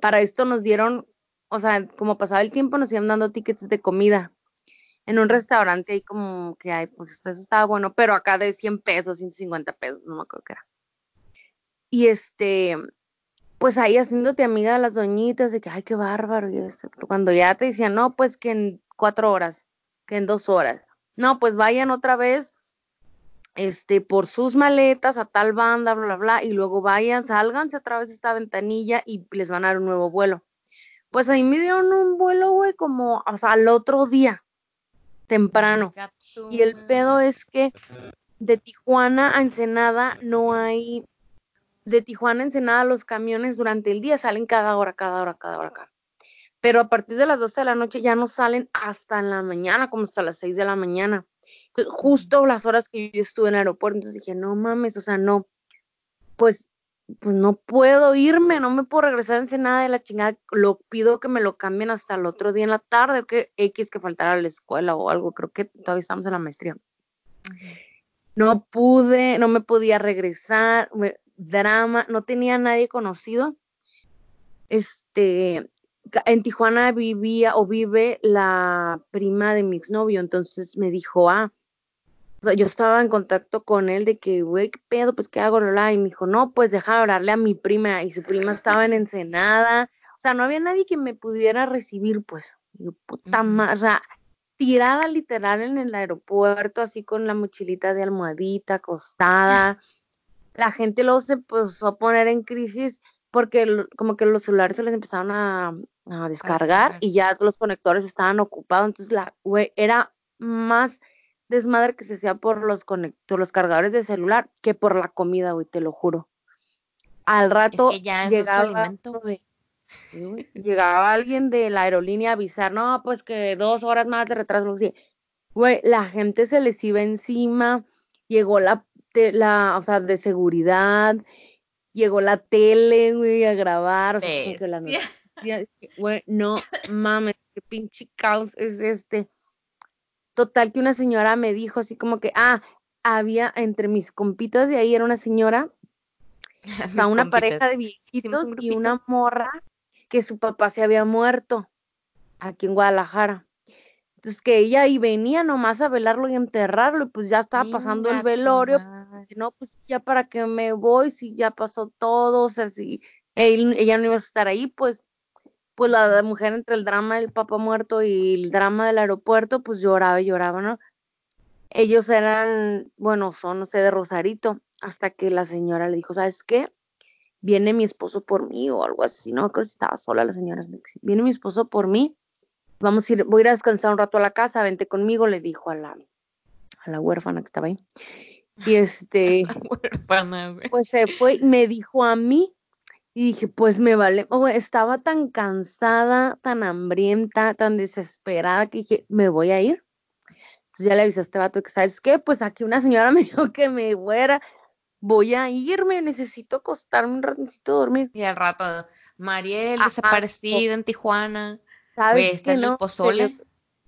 Para esto nos dieron, o sea, como pasaba el tiempo, nos iban dando tickets de comida. En un restaurante ahí como que, ay, pues eso estaba bueno, pero acá de 100 pesos, 150 pesos, no me acuerdo qué era. Y este, pues ahí haciéndote amiga de las doñitas, de que, ay, qué bárbaro, y. Cuando ya te decían, no, pues que en cuatro horas, que en dos horas. No, pues vayan otra vez, este, por sus maletas a tal banda, bla, bla, bla, y luego vayan, sálganse otra vez a esta ventanilla y les van a dar un nuevo vuelo. Pues ahí me dieron un vuelo, güey, como, o sea, al otro día, temprano. Y el pedo es que de Tijuana a Ensenada no hay, de Tijuana a Ensenada los camiones durante el día salen cada hora, cada hora, cada hora, acá. Pero a partir de las 12 de la noche ya no salen hasta en la mañana, como hasta las 6 de la mañana. Justo las horas que yo estuve en el aeropuerto, entonces dije, no mames, o sea, no, pues, pues no puedo irme, no me puedo regresar a Ensenada de la chingada, lo pido que me lo cambien hasta el otro día en la tarde, o que X que faltara a la escuela o algo, creo que todavía estamos en la maestría. No pude, no me podía regresar, me- drama, no tenía nadie conocido. Este, en Tijuana vivía o vive la prima de mi exnovio, entonces me dijo, ah, o sea, yo estaba en contacto con él de que, güey, ¿qué pedo? Pues, ¿qué hago? Y me dijo, no, pues deja hablarle a mi prima. Y su prima estaba en Ensenada. O sea, no había nadie que me pudiera recibir, pues. Y yo, puta madre, o sea, tirada literal en el aeropuerto, así con la mochilita de almohadita, acostada. La gente luego se empezó a poner en crisis porque como que los celulares se les empezaron a, a descargar descargar. y ya los conectores estaban ocupados. Entonces, la, güey, era más desmadre que se hacía por los conectores, los cargadores de celular que por la comida, güey, te lo juro. Al Es rato que ya llegaba, güey. llegaba alguien de la aerolínea a avisar, no, pues que dos horas más de retraso, sí. Güey, la gente se les iba encima, llegó la, la, o sea, de seguridad, llegó la tele, güey, a grabar, o sea, que la güey, no mames, qué pinche caos es este. Total que una señora me dijo así como que, ah, había entre mis compitas de ahí era una señora, o sea, una pareja de viejitos y una morra que su papá se había muerto aquí en Guadalajara. Entonces que ella ahí venía nomás a velarlo y enterrarlo, y pues ya estaba pasando el velorio, si no, pues ya para que me voy, si ya pasó todo, o sea, si ella no iba a estar ahí, pues, pues la mujer entre el drama del papá muerto y el drama del aeropuerto, pues lloraba y lloraba, ¿no? Ellos eran, bueno, son, no sé, de Rosarito, hasta que la señora le dijo, ¿sabes qué? Viene mi esposo por mí o algo así, no creo si estaba sola la señora, viene mi esposo por mí vamos a ir, voy a ir a descansar un rato a la casa, vente conmigo, le dijo a la, a la huérfana que estaba ahí. Y este, pues se fue, me dijo a mí, y dije, pues me vale, oh, estaba tan cansada, tan hambrienta, tan desesperada, que dije, me voy a ir. Entonces ya le avisé a este vato que, ¿sabes qué? Pues aquí una señora me dijo que me fuera, voy a irme, necesito acostarme un rato, necesito dormir. Y al rato, Mariel, desaparecida en Tijuana. ¿Sabes que no? pozole?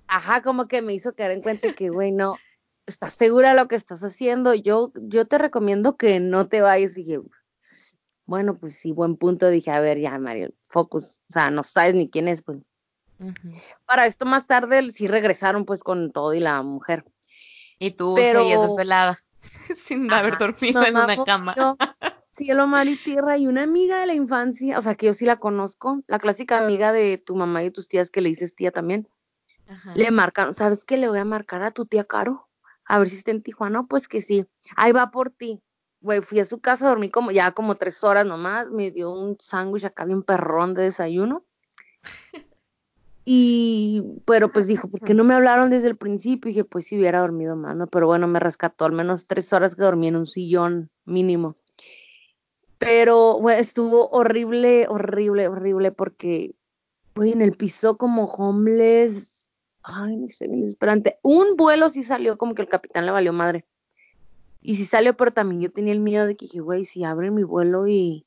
Ajá, como que me hizo caer en cuenta que, güey, no, estás segura de lo que estás haciendo. Yo, yo te recomiendo que no te vayas. Y dije, bueno, pues sí, buen punto. Dije, a ver, ya, Mario, focus. O sea, no sabes ni quién es, pues. Para esto más tarde sí regresaron pues con todo y la mujer. Y tú Pero... seguías desvelada, sin haber dormido en una cama cielo, mar y tierra y una amiga de la infancia, o sea, que yo sí la conozco, la clásica amiga de tu mamá y tus tías que le dices tía también. Le marcan, ¿sabes qué le voy a marcar a tu tía Caro? A ver si está en Tijuana, pues que sí. Ahí va por ti. Güey, fui a su casa, dormí como ya como tres horas nomás, me dio un sándwich acá bien perrón de desayuno. Y, pero pues dijo, ¿por qué no me hablaron desde el principio? Y dije, pues si hubiera dormido más, ¿no? Pero bueno, me rescató al menos tres horas que dormí en un sillón mínimo. Pero bueno, estuvo horrible, horrible, horrible porque, güey, en el piso como homeless. Ay, no sé, desesperante. Un vuelo sí salió como que el capitán le valió madre. Y sí salió, pero también yo tenía el miedo de que dije, güey, si abre mi vuelo y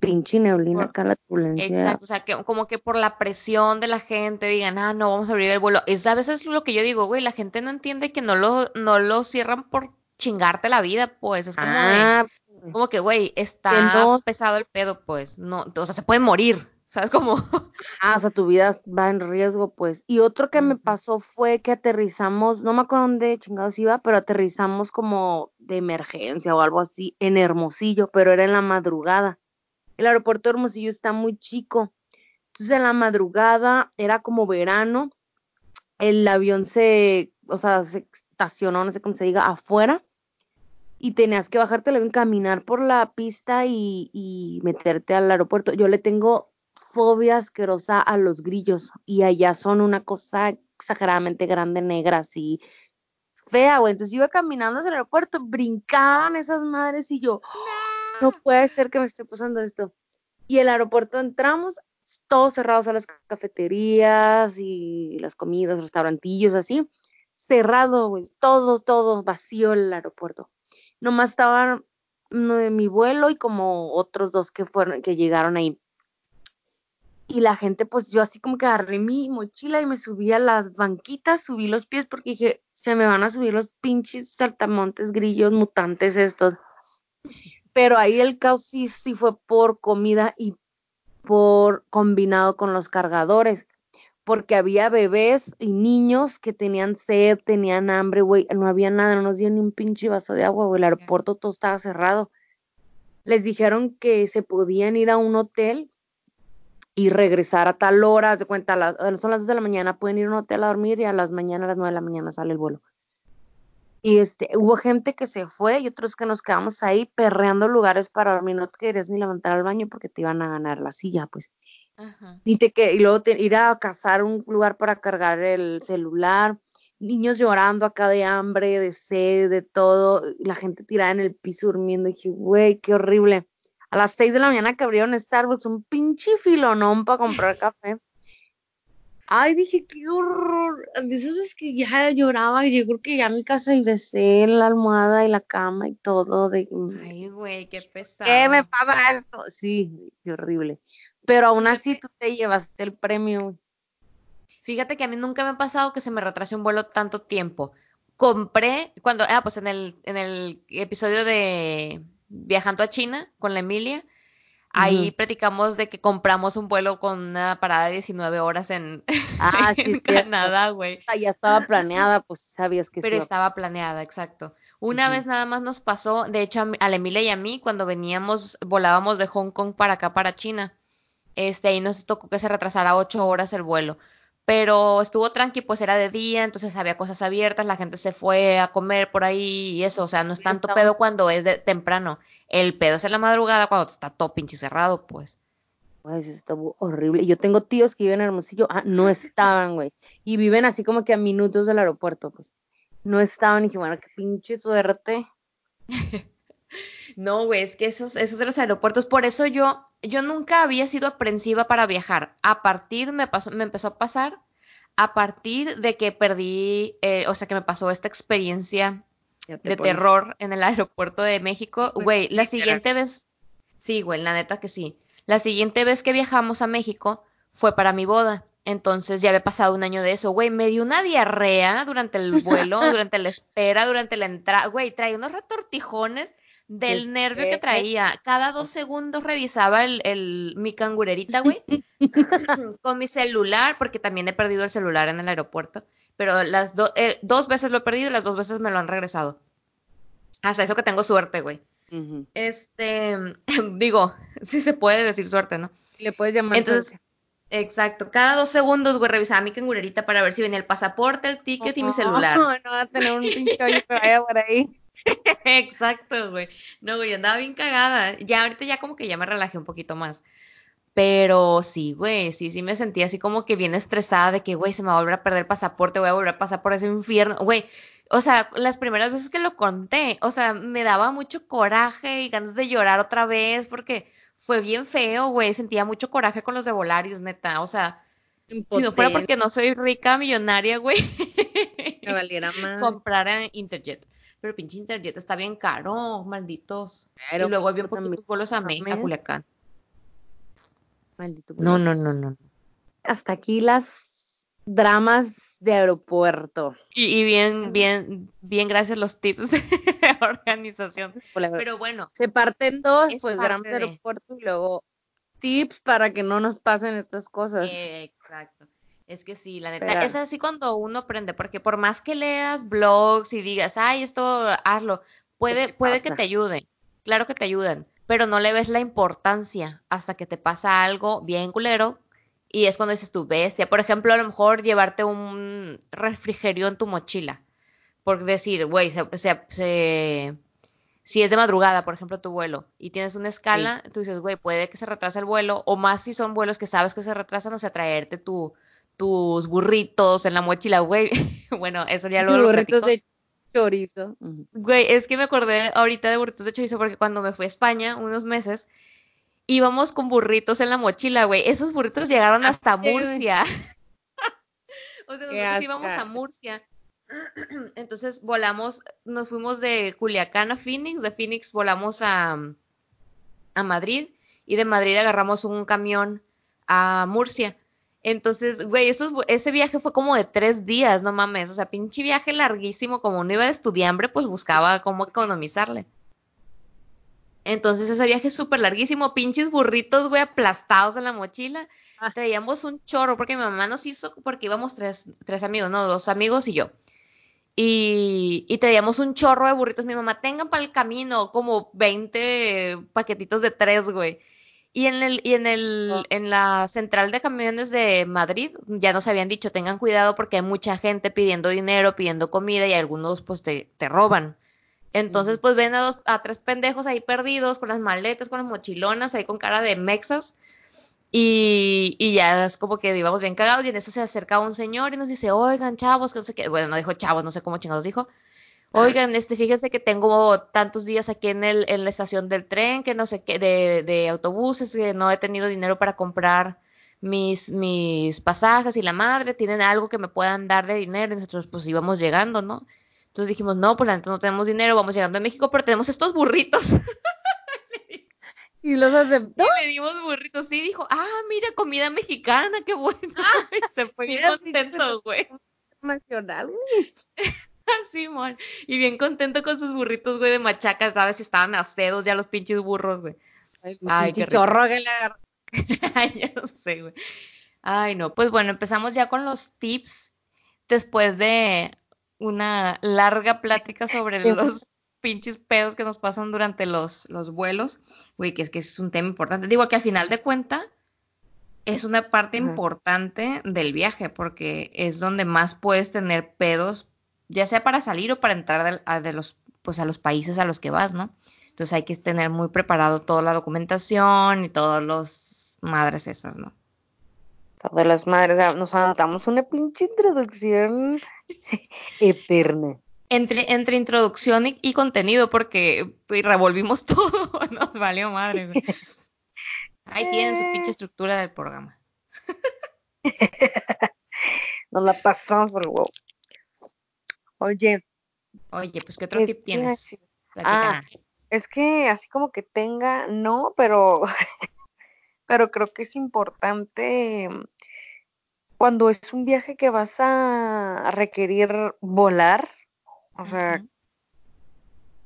pinche neblina acá la turbulencia. Exacto, o sea, que como que por la presión de la gente digan, ah, no, vamos a abrir el vuelo. Es a veces lo que yo digo, güey, la gente no entiende que no lo, no lo cierran por chingarte la vida, pues, es como de, ah, como que, güey, está pesado el pedo, pues, no, o sea, se puede morir, ¿sabes cómo? Ah, o sea, tu vida va en riesgo, pues. Y otro que me pasó fue que aterrizamos, no me acuerdo dónde chingados iba, pero aterrizamos como de emergencia o algo así en Hermosillo, pero era en la madrugada. El aeropuerto de Hermosillo está muy chico. Entonces en la madrugada era como verano, el avión se, o sea, se estacionó, no sé cómo se diga, afuera y tenías que bajarte el caminar por la pista y, meterte al aeropuerto. Yo le tengo fobia asquerosa a los grillos y allá son una cosa exageradamente grande, negra, así fea, güey. Entonces yo iba caminando hacia el aeropuerto, brincaban esas madres y yo, no puede ser que me esté pasando esto. Y el aeropuerto entramos, todos cerrados a las cafeterías y las comidas, restaurantillos, así. Cerrado, güey, todo, todo vacío el aeropuerto nomás estaban de mi vuelo y como otros dos que fueron, que llegaron ahí. Y la gente, pues yo así como que agarré mi mochila y me subí a las banquitas, subí los pies porque dije, se me van a subir los pinches saltamontes, grillos, mutantes estos. Pero ahí el caos sí, sí fue por comida y por combinado con los cargadores porque había bebés y niños que tenían sed, tenían hambre, güey, no había nada, no nos dio ni un pinche vaso de agua, güey, el aeropuerto todo estaba cerrado. Les dijeron que se podían ir a un hotel y regresar a tal hora, de cuenta, las, son las 2 de la mañana, pueden ir a un hotel a dormir y a las mañanas, a las 9 de la mañana sale el vuelo. Y este, hubo gente que se fue y otros que nos quedamos ahí perreando lugares para dormir, no te querías ni levantar al baño porque te iban a ganar la silla, pues. Y, te, que, y luego ir a cazar un lugar para cargar el celular, niños llorando acá de hambre, de sed, de todo, la gente tirada en el piso durmiendo. Y dije, güey, qué horrible. A las seis de la mañana que abrieron Starbucks, un pinche filonón para comprar café. Ay, dije, qué horror. esas veces que ya lloraba, y yo creo que ya a mi casa y besé la almohada y la cama y todo. De, Ay, güey, qué pesado. ¿Qué me pasa esto? Sí, qué horrible. Pero aún así tú te llevaste el premio. Fíjate que a mí nunca me ha pasado que se me retrase un vuelo tanto tiempo. Compré, cuando, ah, pues en el, en el episodio de Viajando a China con la Emilia, Ahí platicamos de que compramos un vuelo con una parada de 19 horas en, ah, sí, Canadá, güey. Ah, ya estaba planeada, pues sabías que Pero estaba planeada, exacto. Una vez nada más nos pasó, de hecho a, la Emilia y a mí, cuando veníamos, volábamos de Hong Kong para acá, para China, este, ahí nos tocó que se retrasara ocho horas el vuelo. Pero estuvo tranqui, pues era de día, entonces había cosas abiertas, la gente se fue a comer por ahí y eso, o sea, no es tanto pedo cuando es de temprano. El pedo es en la madrugada cuando está todo pinche cerrado, pues. Eso está horrible. Yo tengo tíos que viven en Hermosillo. Ah, no estaban, güey. Y viven así como que a minutos del aeropuerto, pues. No estaban. Y dije, bueno, qué pinche suerte. no, güey, es que esos, esos de los aeropuertos. Por eso yo, yo nunca había sido aprensiva para viajar. A partir, me, pasó, me empezó a pasar a partir de que perdí, eh, o sea, que me pasó esta experiencia de terror en el aeropuerto de México. Güey, la siguiente vez, sí, güey, la neta que sí. La siguiente vez que viajamos a México fue para mi boda. Entonces ya había pasado un año de eso, güey. Me dio una diarrea durante el vuelo, durante la espera, durante la entrada. Güey, traía unos retortijones del nervio que traía. Cada dos segundos revisaba el, el mi cangurerita, güey, con mi celular, porque también he perdido el celular en el aeropuerto pero las eh, dos veces lo he perdido y las dos veces me lo han regresado. Hasta eso que tengo suerte, güey. Este, digo, sí se puede decir suerte, ¿no? Le puedes llamar Entonces, exacto. Cada dos segundos, güey, revisaba mi cangurerita para ver si venía el pasaporte, el ticket y mi celular. No, no va a tener un pinche que vaya por ahí. exacto, güey. No, güey, andaba bien cagada. Ya ahorita ya como que ya me relajé un poquito más. Pero sí, güey, sí, sí me sentía así como que bien estresada de que, güey, se me va a volver a perder el pasaporte, voy a volver a pasar por ese infierno. Güey, o sea, las primeras veces que lo conté, o sea, me daba mucho coraje y ganas de llorar otra vez porque fue bien feo, güey, sentía mucho coraje con los de Volarios, neta, o sea, si no fuera porque no soy rica, millonaria, güey, me valiera más. comprar en Interjet. Pero pinche Interjet está bien caro, malditos. y luego había poquitos vuelos a México, a Culiacán. Maldito. No, no, no, no. Hasta aquí las dramas de aeropuerto. Y, bien, bien, bien gracias los tips de organización. Pero bueno. Se parten dos, pues dramas de aeropuerto y luego tips para que no nos pasen estas cosas. exacto. Es que sí, la neta, es así cuando uno aprende, porque por más que leas blogs y digas, ay, esto hazlo, puede, puede que te ayude, claro que te ayudan, pero no le ves la importancia hasta que te pasa algo bien culero y es cuando dices tu bestia. Por ejemplo, a lo mejor llevarte un refrigerio en tu mochila. Por decir, güey, se, si es de madrugada, por ejemplo, tu vuelo, y tienes una escala, tú dices, güey, puede que se retrase el vuelo, o más si son vuelos que sabes que se retrasan, o sea, traerte tu, tus burritos en la mochila, güey. bueno, eso ya lo, burritos de chorizo. Güey, es que me acordé ahorita de burritos de chorizo porque cuando me fui a España unos meses, íbamos con burritos en la mochila, güey. Esos burritos llegaron ah, hasta Murcia. o sea, nosotros íbamos a Murcia. Entonces volamos, nos fuimos de Culiacán a Phoenix, de Phoenix volamos a, a Madrid y de Madrid agarramos un camión a Murcia. Entonces, güey, ese viaje fue como de tres días, no mames. O sea, pinche viaje larguísimo. Como uno iba de estudiambre, pues buscaba cómo economizarle. Entonces, ese viaje súper larguísimo. Pinches burritos, güey, aplastados en la mochila. Ah. Traíamos un chorro, porque mi mamá nos hizo, porque íbamos tres, tres amigos, no, dos amigos y yo. Y, y traíamos un chorro de burritos. Mi mamá, tengan para el camino como 20 paquetitos de tres, güey. Y en el, y en el, ah. en la central de camiones de Madrid ya nos habían dicho, tengan cuidado porque hay mucha gente pidiendo dinero, pidiendo comida y algunos pues te, te roban. Entonces, pues ven a, dos, a tres pendejos ahí perdidos, con las maletas, con las mochilonas, ahí con cara de mexas. Y, y ya es como que íbamos bien cagados y en eso se acercaba un señor y nos dice, oigan, chavos, que no sé qué. Bueno, no dijo chavos, no sé cómo chingados dijo. Oigan, este, fíjense que tengo tantos días aquí en, el, en la estación del tren, que no sé qué, de, de autobuses, que no he tenido dinero para comprar mis, mis pasajes y la madre tienen algo que me puedan dar de dinero y nosotros pues íbamos llegando, ¿no? Entonces dijimos, no, pues la neta no tenemos dinero, vamos llegando a México, pero tenemos estos burritos. Y los aceptó. Y le dimos burritos. Sí, dijo, ah, mira, comida mexicana, qué bueno. Y se fue bien contento, güey. Nacional, güey. Simón. Y bien contento con sus burritos, güey, de machaca, ¿sabes? Estaban acedos ya los pinches burros, güey. Ay, qué risa. chorro que. Ay, ya no sé, güey. Ay, no. Pues bueno, empezamos ya con los tips después de una larga plática sobre los pinches pedos que nos pasan durante los, los vuelos. Güey, que es que es un tema importante. Digo que al final de cuenta es una parte Ajá. importante del viaje porque es donde más puedes tener pedos, ya sea para salir o para entrar del- a, de los, pues a los países a los que vas, ¿no? Entonces hay que tener muy preparado toda la documentación y todos los madres esas, ¿no? Todas las madres, nos anotamos una pinche introducción eterna. Entre, entre introducción y, y contenido, porque pues, revolvimos todo, nos valió madre. Ahí tienen su pinche estructura del programa. Nos la pasamos por el huevo. Oye, Oye, pues, ¿qué otro ¿qué tip tienes? Platícanos. es que así como que tenga, no, pero, pero creo que es importante mm, cuando es un viaje que vas a requerir volar, o sea,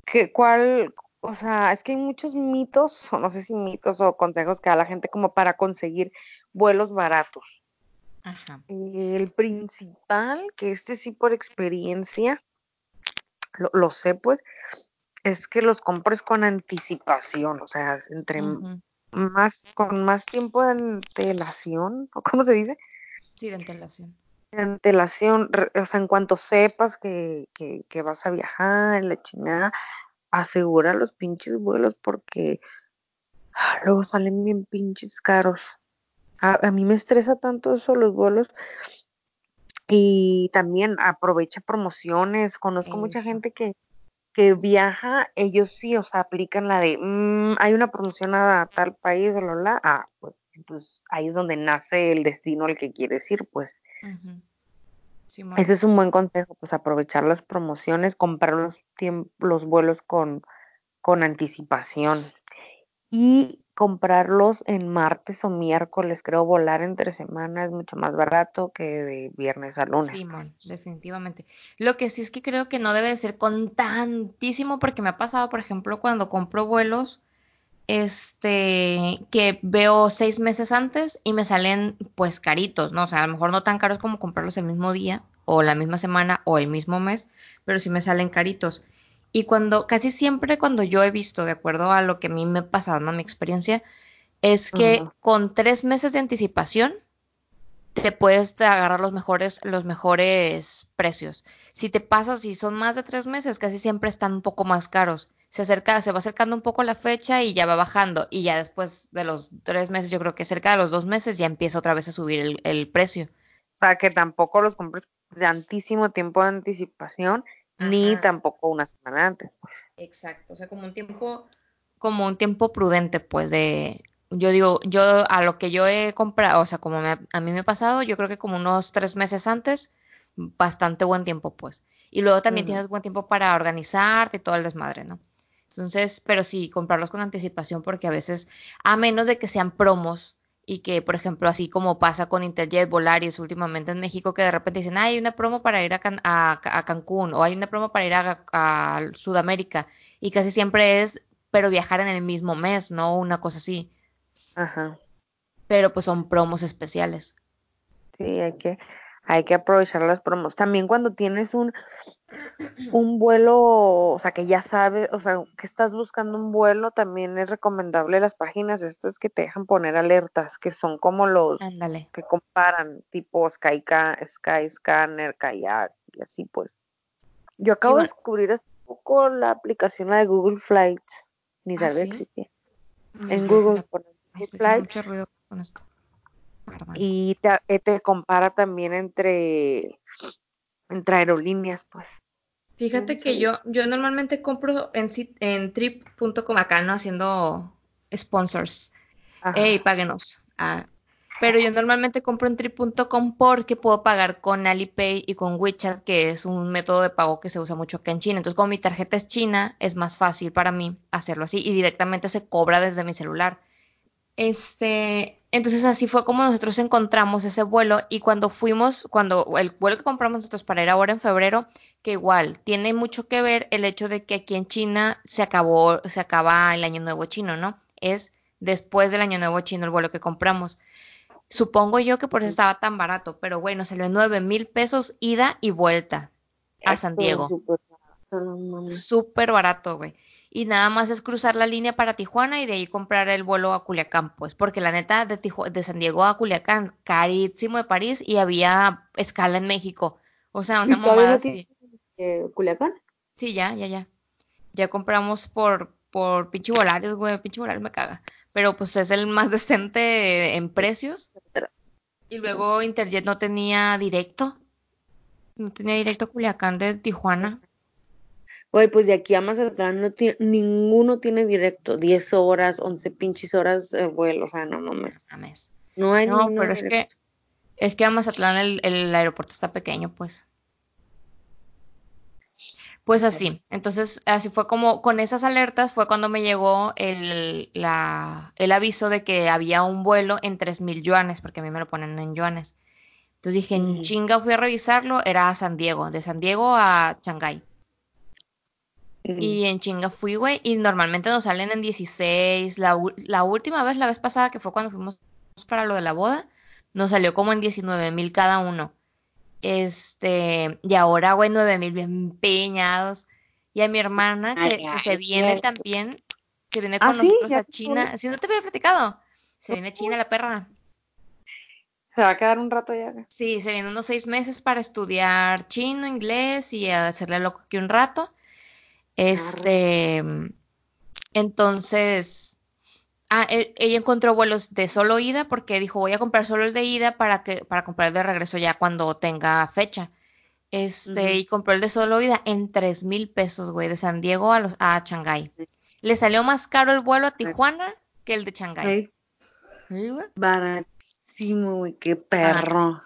que, ¿cuál? O sea, es que hay muchos mitos, o no sé si mitos o consejos que da la gente como para conseguir vuelos baratos. Ajá. El principal, que este sí por experiencia, lo, lo sé pues, es que los compres con anticipación, o sea, entre más, con más tiempo de antelación, o cómo se dice, Sí, de antelación. de antelación, o sea, en cuanto sepas que, que, que vas a viajar, la chingada, asegura los pinches vuelos porque ah, luego salen bien pinches caros. A, a mí me estresa tanto eso los vuelos y también aprovecha promociones. Conozco mucha gente que, que viaja, ellos sí, o sea, aplican la de, "Mm, hay una promoción a tal país, bla, bla, bla". Ah, pues entonces ahí es donde nace el destino al que quieres ir, pues. Ese es un buen consejo, pues aprovechar las promociones, comprar los, los vuelos con, con anticipación y comprarlos en martes o miércoles, creo volar entre semana es mucho más barato que de viernes a lunes. Simón, definitivamente. Lo que sí es que creo que no debe de ser con tantísimo, porque me ha pasado, por ejemplo, cuando compro vuelos, este, que veo seis meses antes y me salen pues caritos, ¿no? O sea, a lo mejor no tan caros como comprarlos el mismo día, o la misma semana, o el mismo mes, pero sí me salen caritos. Y cuando, casi siempre cuando yo he visto, de acuerdo a lo que a mí me ha pasado, ¿no? Mi experiencia, es que con tres meses de anticipación te puedes agarrar los mejores, los mejores precios. Si te pasas, si son más de tres meses, casi siempre están un poco más caros. Se acerca, se va acercando un poco la fecha y ya va bajando. Y ya después de los tres meses, yo creo que cerca de los dos meses ya empieza otra vez a subir el, el precio. O sea, que tampoco los compres de tantísimo tiempo de anticipación, ni tampoco una semana antes. Exacto, o sea, como un tiempo, como un tiempo prudente, pues, de, yo digo, yo a lo que yo he comprado, o sea, como me a mí me ha pasado, yo creo que como unos tres meses antes, bastante buen tiempo, pues. Y luego también tienes buen tiempo para organizarte y todo el desmadre, ¿no? Entonces, pero sí, comprarlos con anticipación porque a veces, a menos de que sean promos y que, por ejemplo, así como pasa con Interjet, Volaris últimamente en México, que de repente dicen, "Ah, hay una promo para ir a, Can- a- a Cancún o hay una promo para ir a, a Sudamérica y casi siempre es, pero viajar en el mismo mes, ¿no? Una cosa así, Ajá. pero pues son promos especiales. Sí, hay que, hay que aprovechar las promos. También cuando tienes un, un vuelo, o sea, que ya sabes, o sea, que estás buscando un vuelo, también es recomendable las páginas estas que te dejan poner alertas, que son como los que comparan, tipo Skyca, Skyscanner, Kayak, y así pues. Yo acabo de descubrir hace poco la aplicación de Google Flights, ni Ah, sabía ¿sí? que existía. Mm, En Google ay, Google Flights mucho ruido con esto. Y te, eh, te compara también entre, entre aerolíneas, pues. Fíjate que yo, yo normalmente compro en, en trip.com acá, ¿no? Haciendo sponsors. Ajá. Ey, páguenos. Ah, Pero yo normalmente compro en trip.com porque puedo pagar con Alipay y con WeChat, que es un método de pago que se usa mucho acá en China. Entonces, como mi tarjeta es china, es más fácil para mí hacerlo así y directamente se cobra desde mi celular. Este, entonces así fue como nosotros encontramos ese vuelo y cuando fuimos, cuando el vuelo que compramos nosotros para ir ahora en febrero, que igual tiene mucho que ver el hecho de que aquí en China se acabó, se acaba el año nuevo chino, ¿no? Es después del año nuevo chino el vuelo que compramos. Supongo yo que por eso estaba tan barato, pero bueno, salió 9 mil pesos ida y vuelta a San Diego. Súper barato, güey y nada más es cruzar la línea para Tijuana y de ahí comprar el vuelo a Culiacán, pues, porque la neta de, de San Diego a Culiacán, carísimo de París y había escala en México. O sea, una mamada así. Eh, ¿Culiacán? Sí, ya, ya, ya. Ya compramos por, por pinche Volaris, güey, pinche Volaris me caga. Pero pues es el más decente en precios. Y luego Interjet no tenía directo. No tenía directo a Culiacán de Tijuana. Oye, pues de aquí a Mazatlán no tiene, ninguno tiene directo, 10 horas, 11 pinches horas de vuelo, o sea, no, no me. No hay No, pero es que, es que a Mazatlán el, el aeropuerto está pequeño, pues. Pues así, entonces así fue como con esas alertas fue cuando me llegó el, la, el aviso de que había un vuelo en 3.000 yuanes, porque a mí me lo ponen en yuanes. Entonces dije, en chinga fui a revisarlo, era a San Diego, de San Diego a Shanghái. Y en chinga fui, güey, y normalmente nos salen en 16. La, la, última vez, la vez pasada, que fue cuando fuimos para lo de la boda, nos salió como en 19 mil cada uno. Este, y ahora, güey, 9 mil bien empeñados. Y a mi hermana, que, se viene también, que viene ¿Ah, con nosotros a China. Si no te había platicado, se viene a China la perra. Se va a quedar un rato ya. Sí, se viene unos seis meses para estudiar chino, inglés y hacerle loco aquí un rato. Este, entonces, ah, e, ella encontró vuelos de solo ida porque dijo, voy a comprar solo el de ida para que para comprar el de regreso ya cuando tenga fecha. Este, y compró el de solo ida en tres mil pesos, güey, de San Diego a los a Shanghái. Le salió más caro el vuelo a Tijuana que el de Shanghái. Barato qué perro.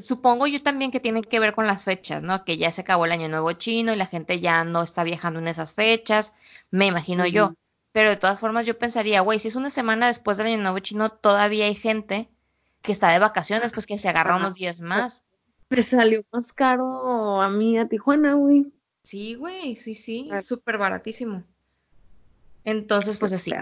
Supongo yo también que tiene que ver con las fechas, ¿no? Que ya se acabó el año nuevo chino y la gente ya no está viajando en esas fechas, me imagino yo. Pero de todas formas yo pensaría, güey, si es una semana después del año nuevo chino, todavía hay gente que está de vacaciones, pues que se agarra unos días más. Me salió más caro a mí a Tijuana, güey. Sí, güey, sí, sí, súper baratísimo. Entonces, pues así.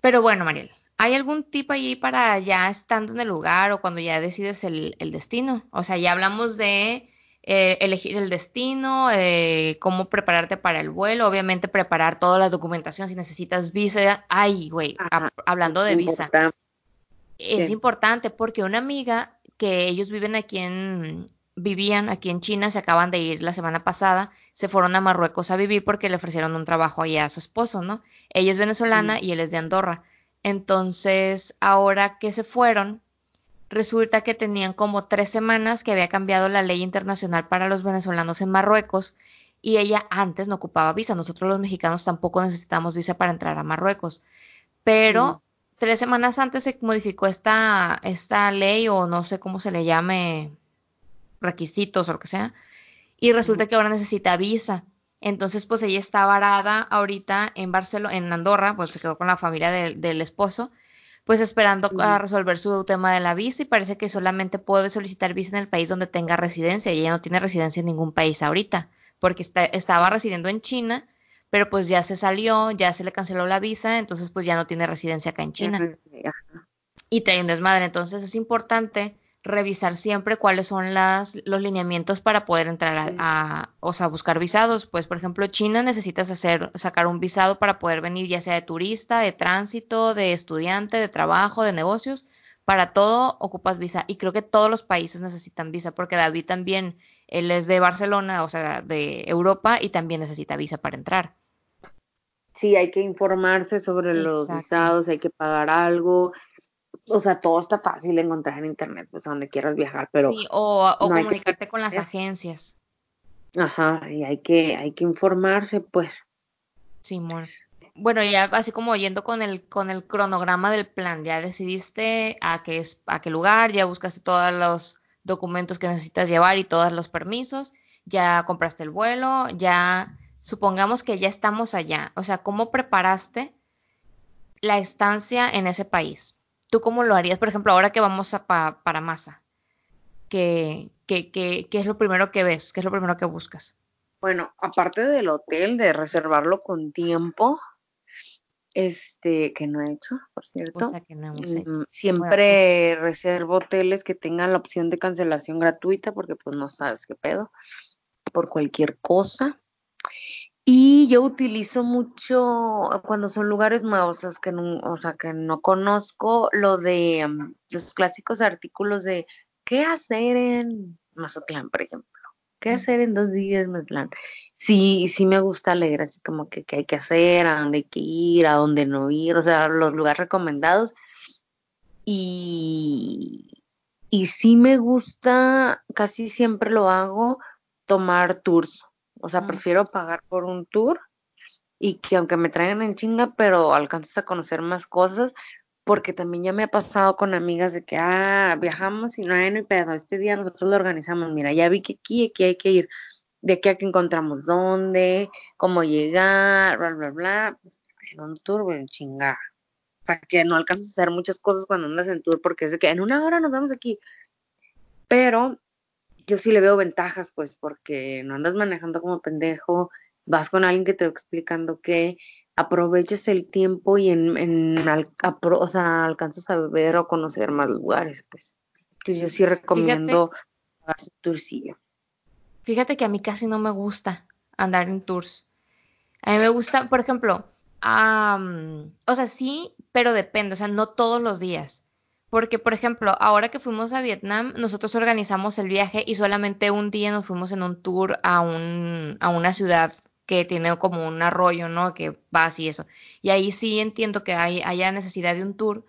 Pero bueno, Mariel, ¿Hay algún tip allí para ya estando en el lugar o cuando ya decides el, destino? O sea, ya hablamos de eh, elegir el destino, eh, cómo prepararte para el vuelo, obviamente preparar toda la documentación si necesitas visa. Ay, güey, hablando de visa. Es importante porque una amiga que ellos viven aquí en, vivían aquí en China, se acaban de ir la semana pasada, se fueron a Marruecos a vivir porque le ofrecieron un trabajo allá a su esposo, ¿no? Ella es venezolana y él es de Andorra. Entonces, ahora que se fueron, resulta que tenían como tres semanas que había cambiado la ley internacional para los venezolanos en Marruecos y ella antes no ocupaba visa. Nosotros los mexicanos tampoco necesitamos visa para entrar a Marruecos. Pero tres semanas antes se modificó esta, esta ley o no sé cómo se le llame, requisitos o lo que sea, y resulta que ahora necesita visa. Entonces, pues ella está varada ahorita en Barcelona, en Andorra, pues se quedó con la familia del esposo, pues esperando a resolver su tema de la visa y parece que solamente puede solicitar visa en el país donde tenga residencia y ella no tiene residencia en ningún país ahorita, porque estaba residiendo en China, pero pues ya se salió, ya se le canceló la visa, entonces pues ya no tiene residencia acá en China. Y trae un desmadre, entonces es importante revisar siempre cuáles son las, los lineamientos para poder entrar a, o sea, buscar visados. Pues, por ejemplo, China necesitas hacer, sacar un visado para poder venir ya sea de turista, de tránsito, de estudiante, de trabajo, de negocios. Para todo ocupas visa. Y creo que todos los países necesitan visa, porque David también, él es de Barcelona, o sea, de Europa, y también necesita visa para entrar. Sí, hay que informarse sobre los visados, hay que pagar algo, o sea, todo está fácil de encontrar en internet, pues a donde quieras viajar, pero... Sí, o, comunicarte con las agencias. Ajá, y hay que, hay que informarse, pues. Simón. bueno, ya así como yendo con el, con el cronograma del plan, ya decidiste a qué, es, a qué lugar, ya buscaste todos los documentos que necesitas llevar y todos los permisos, ya compraste el vuelo, ya supongamos que ya estamos allá. O sea, ¿cómo preparaste la estancia en ese país? ¿Tú cómo lo harías, por ejemplo, ahora que vamos a para Masa? ¿Qué, qué, qué, ¿Qué es lo primero que ves? ¿Qué es lo primero que buscas? Bueno, aparte del hotel, de reservarlo con tiempo, este, que no he hecho, por cierto. O sea, que no hemos hecho. Mm, siempre reservo hoteles que tengan la opción de cancelación gratuita, porque pues no sabes qué pedo, por cualquier cosa. Y yo utilizo mucho cuando son lugares nuevos, o sea, que no, o sea, que no conozco, lo de mm, los clásicos artículos de qué hacer en Mazatlán, por ejemplo. ¿Qué hacer en dos días, Mazatlán? Sí, sí me gusta leer, así como que qué hay que hacer, a dónde hay que ir, a dónde no ir, o sea, los lugares recomendados. Y, y sí me gusta, casi siempre lo hago, tomar tours. O sea, prefiero pagar por un tour y que aunque me traigan en chinga, pero alcances a conocer más cosas, porque también ya me ha pasado con amigas de que, ah, viajamos y no hay ni pedo, este día nosotros lo organizamos, mira, ya vi que aquí, aquí hay que ir, de aquí a que encontramos dónde, cómo llegar, bla, bla, bla, pues, en un tour, bueno, chinga. O sea, que no alcanzas a hacer muchas cosas cuando andas en tour, porque es de que en una hora nos vamos aquí. Pero yo sí le veo ventajas, pues, porque no andas manejando como pendejo, vas con alguien que te va explicando que aproveches el tiempo y en, en o sea, alcanzas a ver o conocer más lugares, pues. Entonces yo sí recomiendo un tourcillo. Fíjate que a mí casi no me gusta andar en tours. A mí me gusta, por ejemplo, o sea, sí, pero depende, o sea, no todos los días. Porque, por ejemplo, ahora que fuimos a Vietnam, nosotros organizamos el viaje y solamente un día nos fuimos en un tour a, un, a una ciudad que tiene como un arroyo, ¿no? Que va así eso. Y ahí sí entiendo que hay, haya necesidad de un tour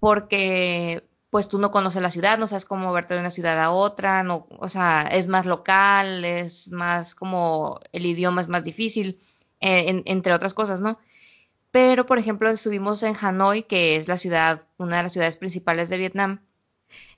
porque pues tú no conoces la ciudad, no sabes cómo moverte de una ciudad a otra, no, o sea, es más local, es más como el idioma es más difícil, eh, entre otras cosas, ¿no? Pero, por ejemplo, estuvimos en Hanoi, que es la ciudad, una de las ciudades principales de Vietnam.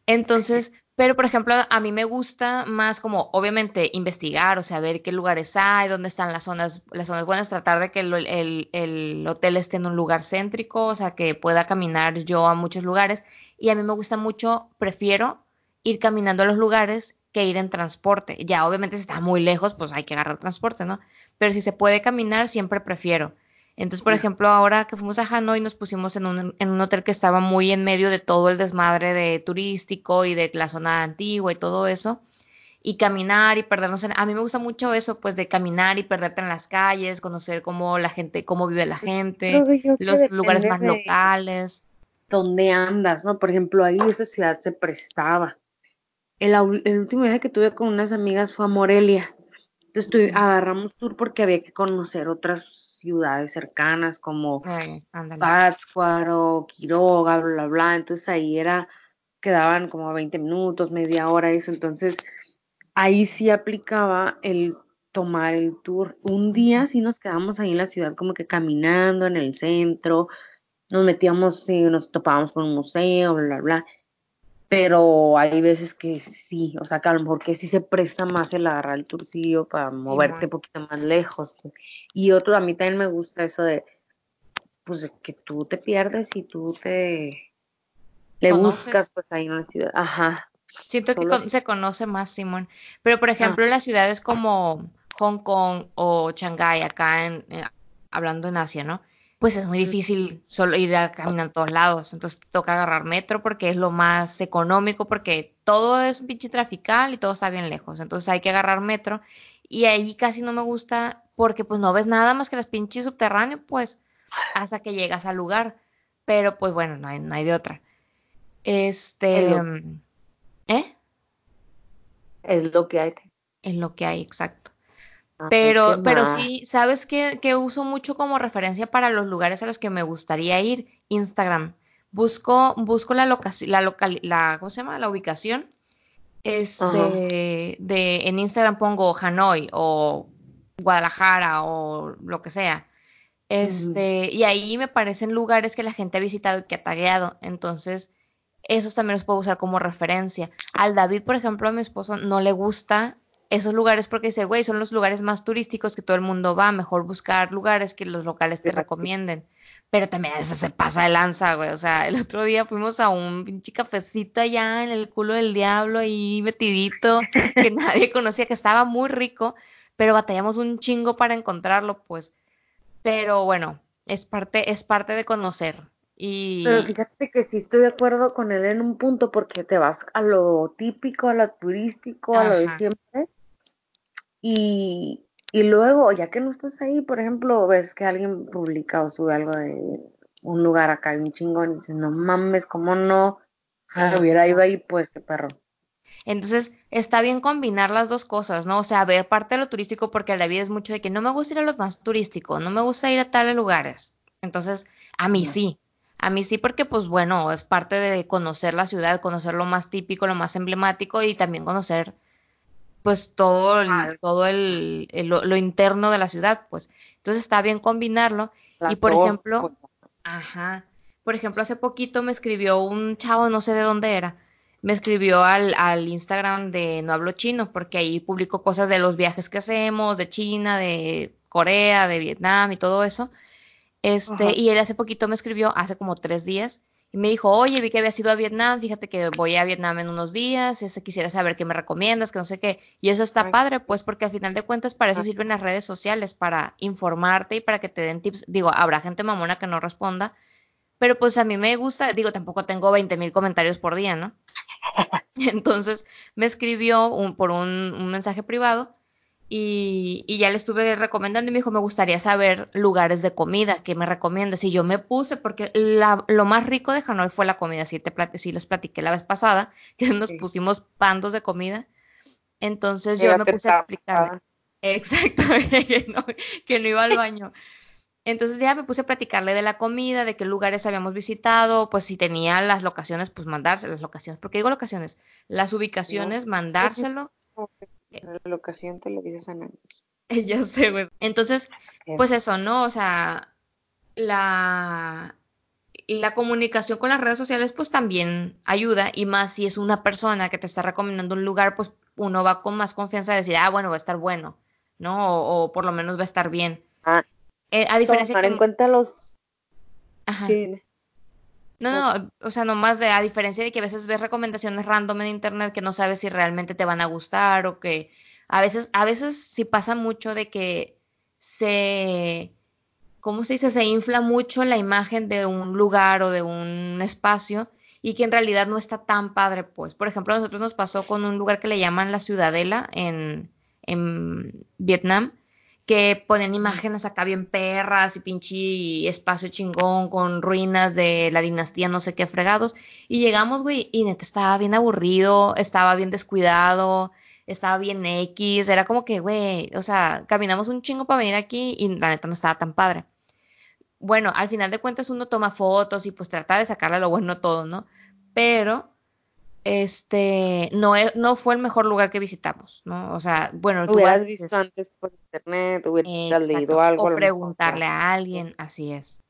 Entonces, pero por ejemplo, a mí me gusta más como, obviamente, investigar, o sea, ver qué lugares hay, dónde están las zonas, las zonas buenas, tratar de que el, el, hotel esté en un lugar céntrico, o sea, que pueda caminar yo a muchos lugares. Y a mí me gusta mucho, prefiero ir caminando a los lugares que ir en transporte. Ya, obviamente, si está muy lejos, pues hay que agarrar transporte, ¿no? Pero si se puede caminar, siempre prefiero. Entonces, por ejemplo, ahora que fuimos a Hanoi nos pusimos en un, en un hotel que estaba muy en medio de todo el desmadre de turístico y de la zona antigua y todo eso. Y caminar y perdernos en... A mí me gusta mucho eso, pues de caminar y perderte en las calles, conocer cómo la gente, cómo vive la gente, los lugares más locales. Dónde andas, ¿no? Por ejemplo, ahí esa ciudad se prestaba. El, el último viaje que tuve con unas amigas fue a Morelia. Entonces agarramos tour porque había que conocer otras ciudades cercanas como Pátzcuaro, Quiroga, bla, bla, bla. Entonces ahí era, quedaban como 20 minutos, media hora, eso. Entonces ahí sí aplicaba el tomar el tour. Un día sí nos quedamos ahí en la ciudad como que caminando en el centro, nos metíamos, y nos topábamos con un museo, bla, bla, bla pero hay veces que sí, o sea, que a lo mejor que sí se presta más el agarrar el turcillo para moverte un poquito más lejos. Pues. Y otro, a mí también me gusta eso de, pues, que tú te pierdes y tú te le buscas, pues, ahí en la ciudad. Ajá. Siento que se conoce más, Simón. Pero, por ejemplo, en las ciudades como Hong Kong o Shanghái, acá en, hablando en Asia, ¿no? Pues es muy difícil solo ir a caminar a todos lados. Entonces te toca agarrar metro porque es lo más económico, porque todo es un pinche trafical y todo está bien lejos. Entonces hay que agarrar metro. Y ahí casi no me gusta porque pues no ves nada más que las pinches subterráneos, pues, hasta que llegas al lugar. Pero pues bueno, no hay, no hay de otra. Este... ¿Eh? Es lo que hay. Es lo que hay, exacto. Ah, pero, pero sí, ¿sabes qué, que uso mucho como referencia para los lugares a los que me gustaría ir? Instagram. Busco, busco la locación, la local, la, ¿cómo se llama? La ubicación. Este, de, en Instagram pongo Hanoi o Guadalajara o lo que sea. Este, y ahí me parecen lugares que la gente ha visitado y que ha tagueado. Entonces, esos también los puedo usar como referencia. Al David, por ejemplo, a mi esposo no le gusta esos lugares porque dice, güey, son los lugares más turísticos que todo el mundo va, mejor buscar lugares que los locales te recomienden. Pero también a veces se pasa de lanza, güey. O sea, el otro día fuimos a un pinche cafecito allá en el culo del diablo, ahí metidito, que nadie conocía, que estaba muy rico, pero batallamos un chingo para encontrarlo, pues. Pero bueno, es parte, es parte de conocer. Y... Pero fíjate que sí estoy de acuerdo con él en un punto porque te vas a lo típico, a lo turístico, a lo de siempre. Y, y luego, ya que no estás ahí, por ejemplo, ves que alguien publica o sube algo de un lugar acá, un chingón, y dices, no mames, ¿cómo no? Ah, hubiera ido ahí, pues, qué perro. Entonces, está bien combinar las dos cosas, ¿no? O sea, ver parte de lo turístico, porque al David es mucho de que no me gusta ir a los más turísticos, no me gusta ir a tales lugares. Entonces, a mí sí. A mí sí, porque, pues bueno, es parte de conocer la ciudad, conocer lo más típico, lo más emblemático y también conocer pues todo, el, todo el, lo, interno de la ciudad, pues. Entonces está bien combinarlo. y por ejemplo, pues. ajá, por ejemplo, hace poquito me escribió un chavo, no sé de dónde era, me escribió al, al Instagram de No Hablo Chino, porque ahí publico cosas de los viajes que hacemos, de China, de Corea, de Vietnam y todo eso. Este, y él hace poquito me escribió, hace como tres días, y me dijo, oye, vi que había ido a Vietnam, fíjate que voy a Vietnam en unos días, ese, quisiera saber qué me recomiendas, que no sé qué. Y eso está padre, pues, porque al final de cuentas para eso sirven las redes sociales, para informarte y para que te den tips. Digo, habrá gente mamona que no responda, pero pues a mí me gusta, digo, tampoco tengo 20 mil comentarios por día, ¿no? Entonces me escribió un, por un, un mensaje privado y, ya le estuve recomendando y me dijo, me gustaría saber lugares de comida que me recomiendas. Y yo me puse, porque lo más rico de Hanoi fue la comida, si, te, si les platiqué la vez pasada, que nos pusimos pandos de comida. Entonces yo me puse a explicarle. Exacto, que no, que no iba al baño. Entonces ya me puse a platicarle de la comida, de qué lugares habíamos visitado, pues si tenía las locaciones, pues mandarse las locaciones. porque digo locaciones? Las ubicaciones, mandárselo. La locación te lo dices a Ya sé, pues. Entonces, pues eso, ¿no? O sea, la, la comunicación con las redes sociales, pues también ayuda. Y más si es una persona que te está recomendando un lugar, pues uno va con más confianza a decir, ah, bueno, va a estar bueno, ¿no? O, por lo menos va a estar bien. Ah, eh, a diferencia tomar en cuenta los. Ajá. No, no, o sea, nomás de, a diferencia de que a veces ves recomendaciones random en internet que no sabes si realmente te van a gustar o que a veces, a veces sí pasa mucho de que se, ¿cómo se dice? Se infla mucho la imagen de un lugar o de un espacio y que en realidad no está tan padre, pues. Por ejemplo, a nosotros nos pasó con un lugar que le llaman la Ciudadela en, en Vietnam que ponen imágenes acá bien perras y pinche espacio chingón con ruinas de la dinastía no sé qué fregados. Y llegamos, güey, y neta estaba bien aburrido, estaba bien descuidado, estaba bien X, era como que, güey, o sea, caminamos un chingo para venir aquí y la neta no estaba tan padre. Bueno, al final de cuentas uno toma fotos y pues trata de sacarle lo bueno todo, ¿no? Pero este no, no fue el mejor lugar que visitamos, ¿no? O sea, bueno, tú has visto antes por internet, hubieras leído algo. O preguntarle a alguien, así es.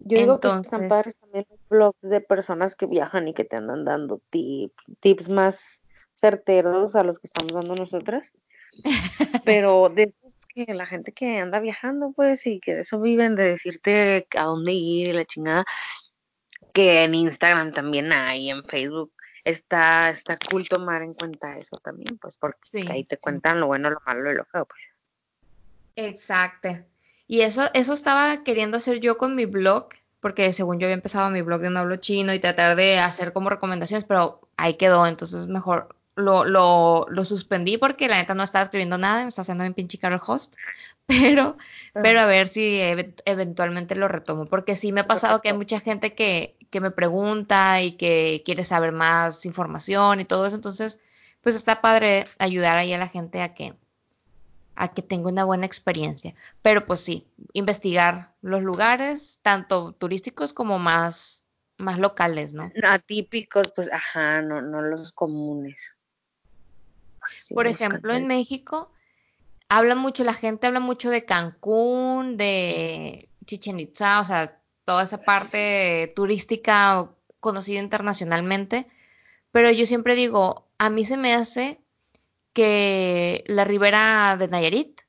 Yo digo que están padres también los blogs de personas que viajan y que te andan dando tips, tips más certeros a los que estamos dando nosotras. Pero de esos que la gente que anda viajando, pues, y que de eso viven, de decirte a dónde ir y la chingada, que en Instagram también hay, en Facebook. Está, está cool tomar en cuenta eso también, pues porque ahí te cuentan lo bueno, lo malo y lo feo, pues. Exacto. Y eso, eso estaba queriendo hacer yo con mi blog, porque según yo había empezado mi blog de no hablo chino y tratar de hacer como recomendaciones, pero ahí quedó, entonces mejor lo, lo, lo suspendí porque la neta no estaba escribiendo nada, me está haciendo bien pinche caro el host, pero, pero a ver si eventualmente lo retomo, porque sí me ha pasado que hay mucha gente que, que me pregunta y que quiere saber más información y todo eso, entonces pues está padre ayudar ahí a la gente a que a que tenga una buena experiencia. Pero pues sí, investigar los lugares, tanto turísticos como más, más locales, ¿no? Atípicos, pues ajá, no, no los comunes. Por ejemplo, en México habla mucho, la gente habla mucho de Cancún, de Chichen Itza, o sea, toda esa parte turística conocida internacionalmente, pero yo siempre digo, a mí se me hace que la ribera de Nayarit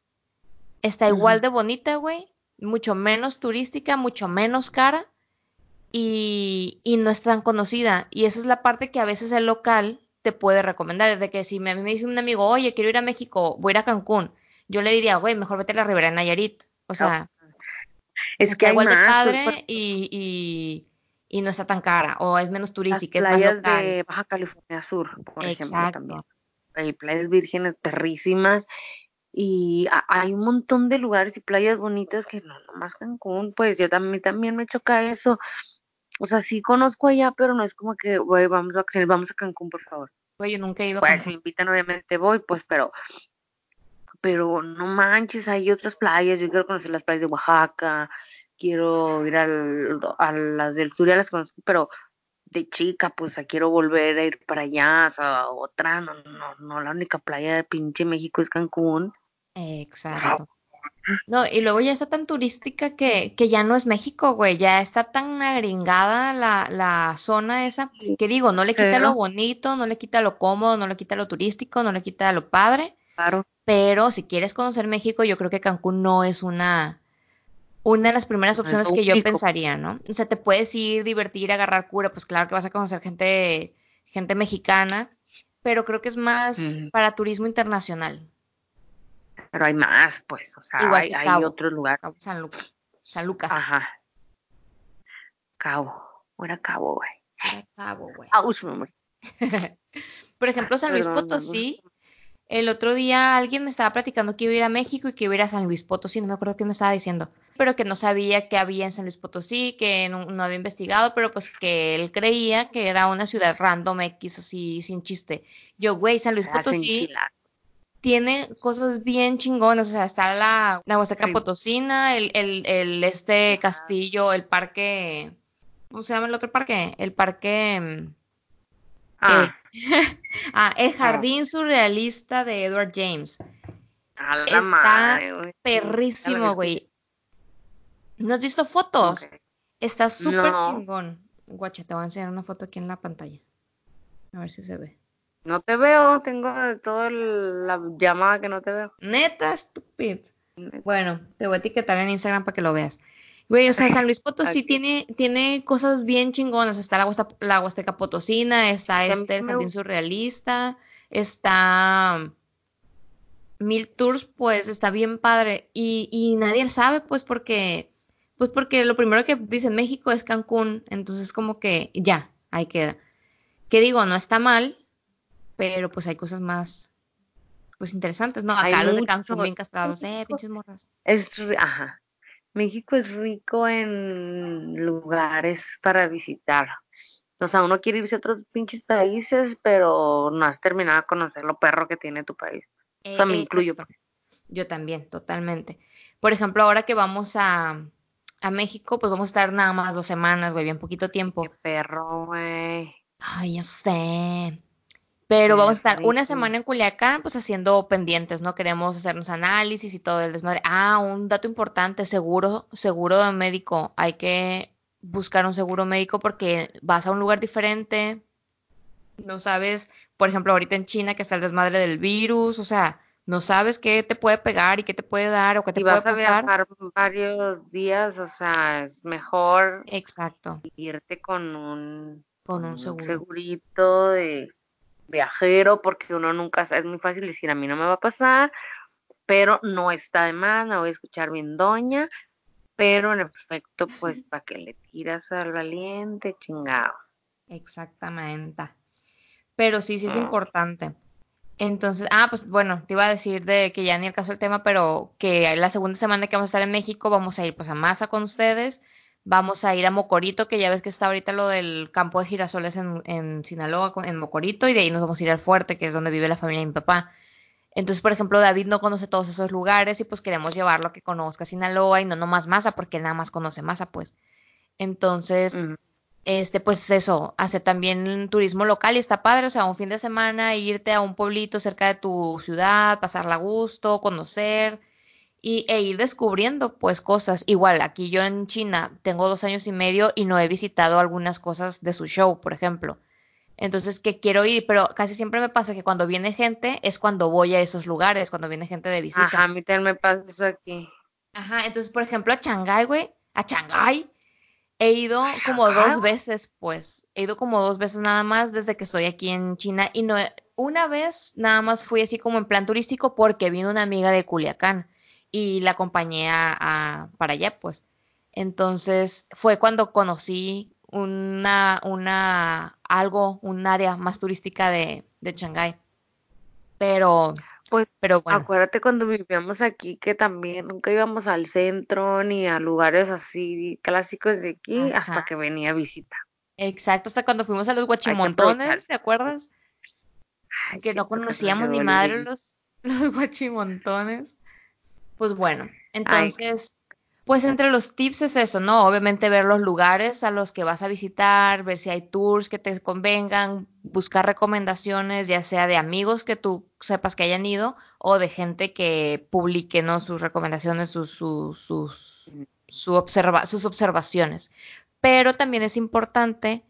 está igual de bonita, güey, mucho menos turística, mucho menos cara y, y, no es tan conocida. Y esa es la parte que a veces el local te puede recomendar, es de que si me, a mí me dice un amigo, oye, quiero ir a México, voy a ir a Cancún, yo le diría, güey, mejor vete a la ribera de Nayarit. O sea, es que hay igual de más, padre pues, y, y, y no está tan cara, o es menos las turística, es más local. de Baja California Sur, por ejemplo, también. Exacto. Hay playas vírgenes perrísimas y hay un montón de lugares y playas bonitas que no, nomás Cancún, pues yo también, también me choca eso. O sea, sí conozco allá, pero no es como que, güey, vamos a vamos a Cancún, por favor. Güey, yo nunca he ido Pues Cancún. me invitan, obviamente voy, pues, pero, pero no manches, hay otras playas. Yo quiero conocer las playas de Oaxaca, quiero ir al, a las del sur, ya las conozco, pero de chica, pues, quiero volver a ir para allá, o sea, otra, no, no, no, la única playa de pinche México es Cancún. Exacto. No, y luego ya está tan turística que, que ya no es México, güey, ya está tan agringada la, la zona esa, que digo, no le quita lo bonito, no le quita lo cómodo, no le quita lo turístico, no le quita lo padre, Claro. pero si quieres conocer México, yo creo que Cancún no es una, una de las primeras opciones que yo pensaría, ¿no? O sea, te puedes ir, divertir, agarrar cura, pues claro que vas a conocer gente, gente mexicana, pero creo que es más para turismo internacional, Pero hay más, pues, o sea, igual hay, que hay Cabo, otro lugar. Cabo San Lucas, San Lucas, Ajá. Cabo. Era Cabo, güey. era Cabo, güey. Ouch, mi amor. Por ejemplo, San Luis Perdón, Potosí, el otro día alguien me estaba platicando que iba a ir a México y que iba a ir a San Luis Potosí, no me acuerdo qué me estaba diciendo, pero que no sabía qué había en San Luis Potosí, que no, no había investigado, pero pues que él creía que era una ciudad random X, así, sin chiste. Yo, güey, San Luis Potosí. Tiene cosas bien chingonas, o sea, está la, la Huasteca Sí. Potosina, el, el, el este castillo, el parque, ¿cómo se llama el otro parque? El parque... mm, Ah, Ah, el jardín surrealista de Edward James. a la está madre, güey. Perrísimo, güey. ¿No has visto fotos? Está súper No. chingón. Guacha, te voy a enseñar una foto aquí en la pantalla. A ver si se ve. No te veo, tengo toda la llamada que no te veo. Neta, estúpido. Bueno, te voy a etiquetar en Instagram para que lo veas. Güey, o sea, San Luis Potosí tiene, tiene cosas bien chingonas. Está la, Huasta- la Huasteca Potosina, está este el Jardín. Surrealista, está Mil Tours, pues está bien padre. Y, y nadie sabe, pues, porque, pues porque lo primero que dice en México es Cancún. Entonces, como que ya, ahí queda. Que digo, no está mal, pero pues hay cosas más, pues interesantes, ¿no? Hay Acá los de. Cancún bien castrados, eh, pinches morras. es, ajá. México es rico en lugares para visitar. O sea, uno quiere irse a otros pinches países, pero no has terminado de conocer lo perro que tiene tu país. O sea, Eh, me eh, incluyo. Yo también, totalmente. Por ejemplo, ahora que vamos a, a México, pues vamos a estar nada más dos semanas, güey, bien poquito tiempo. Qué perro, güey. Ay, ya sé. Pero vamos a estar una semana en Culiacán, pues haciendo pendientes, ¿no? Queremos hacernos análisis y todo el desmadre. Ah, un dato importante, seguro, seguro de médico. Hay que buscar un seguro médico porque vas a un lugar diferente, no sabes, por ejemplo, ahorita en China que está el desmadre del virus, o sea, no sabes qué te puede pegar y qué te puede dar o qué te puede vas a viajar varios días, o sea, es mejor Exacto, irte con un, con un seguro. segurito de viajero, porque uno nunca sabe, es muy fácil decir, a mí no me va a pasar, pero no está de más, me voy a escuchar bien doña, pero en efecto, pues, ¿para qué le tiras al valiente, chingado? Exactamente. Pero sí, sí es Mm. importante. Entonces, ah, pues bueno, te iba a decir de que ya ni el caso del tema, pero que la segunda semana que vamos a estar en México vamos a ir pues a Maza con ustedes, vamos a ir a Mocorito, que ya ves que está ahorita lo del campo de girasoles en, en Sinaloa, en Mocorito, y de ahí nos vamos a ir al fuerte, que es donde vive la familia de mi papá. Entonces, por ejemplo, David no conoce todos esos lugares y pues queremos llevarlo a que conozca Sinaloa y no nomás Maza, porque nada más conoce Maza, pues. Entonces, Ujú. este, pues eso, hacer también turismo local y está padre, o sea, un fin de semana, irte a un pueblito cerca de tu ciudad, pasarla a gusto, conocer y, e ir descubriendo pues cosas. Igual, aquí yo en China tengo dos años y medio y no he visitado algunas cosas de su show, por ejemplo. Entonces, que quiero ir, pero casi siempre me pasa que cuando viene gente es cuando voy a esos lugares, cuando viene gente de visita. Ajá, a mí también me pasa eso aquí. Ajá, entonces, por ejemplo, a Shanghái, güey, a Shanghái, He ido como dos veces, pues. He ido como dos veces nada más desde que estoy aquí en China. Y no, una vez nada más fui así como en plan turístico porque vino una amiga de Culiacán y la acompañé a, para allá, pues. Entonces fue cuando conocí una, una, algo, un área más turística de, de Shanghái. Pero pues, pero bueno. Acuérdate cuando vivíamos aquí que también nunca íbamos al centro ni a lugares así clásicos de aquí hasta que venía visita. Exacto, hasta cuando fuimos a los guachimontones, ¿te acuerdas? que no conocíamos ni madre los, los guachimontones. Pues bueno, entonces pues entre los tips es eso, ¿no? Obviamente ver los lugares a los que vas a visitar, ver si hay tours que te convengan, buscar recomendaciones, ya sea de amigos que tú sepas que hayan ido o de gente que publique, ¿no? Sus recomendaciones, sus, sus, sus, sus observaciones. Pero también es importante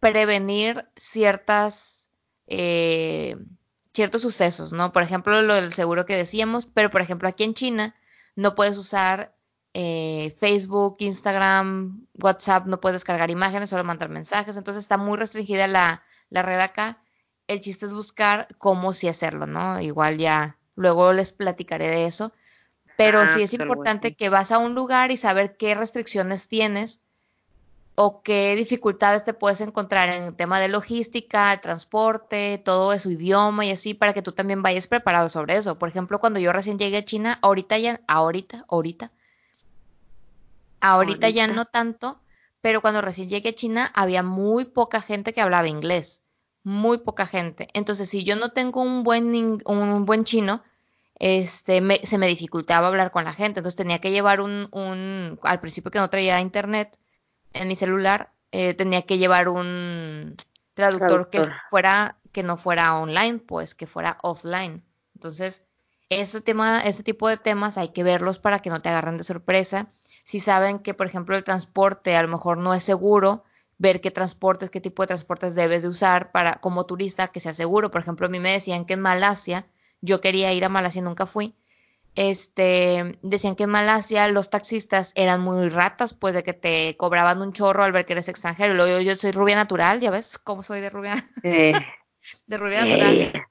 prevenir ciertas, eh, ciertos sucesos, ¿no? Por ejemplo, lo del seguro que decíamos, pero por ejemplo aquí en China no puedes usar eh, Facebook, Instagram, WhatsApp, no puedes descargar imágenes, solo mandar mensajes, entonces está muy restringida la, red acá. El chiste es buscar cómo sí hacerlo, ¿no? Igual ya luego les platicaré de eso, pero ah, sí es importante que vas a un lugar y saber qué restricciones tienes o qué dificultades te puedes encontrar en el tema de logística, transporte, todo eso, idioma y así, para que tú también vayas preparado sobre eso. Por ejemplo, cuando yo recién llegué a China, ahorita ya, ahorita, ahorita, Ahorita, ya no tanto, pero cuando recién llegué a China había muy poca gente que hablaba inglés, muy poca gente. Entonces, si yo no tengo un buen, un buen chino, este, se me dificultaba hablar con la gente. Entonces tenía que llevar un, un al principio que no traía internet en mi celular, eh, tenía que llevar un traductor, que fuera, que no fuera online, pues que fuera offline. Entonces, ese tema, ese tipo de temas hay que verlos para que no te agarren de sorpresa si saben que, por ejemplo, el transporte a lo mejor no es seguro, ver qué transportes, qué tipo de transportes debes de usar para como turista que sea seguro. Por ejemplo, a mí me decían que en Malasia, yo quería ir a Malasia, nunca fui. Este, decían que en Malasia los taxistas eran muy ratas, pues de que te cobraban un chorro al ver que eres extranjero. Y luego yo, soy rubia natural, ya ves cómo soy de rubia. de rubia natural.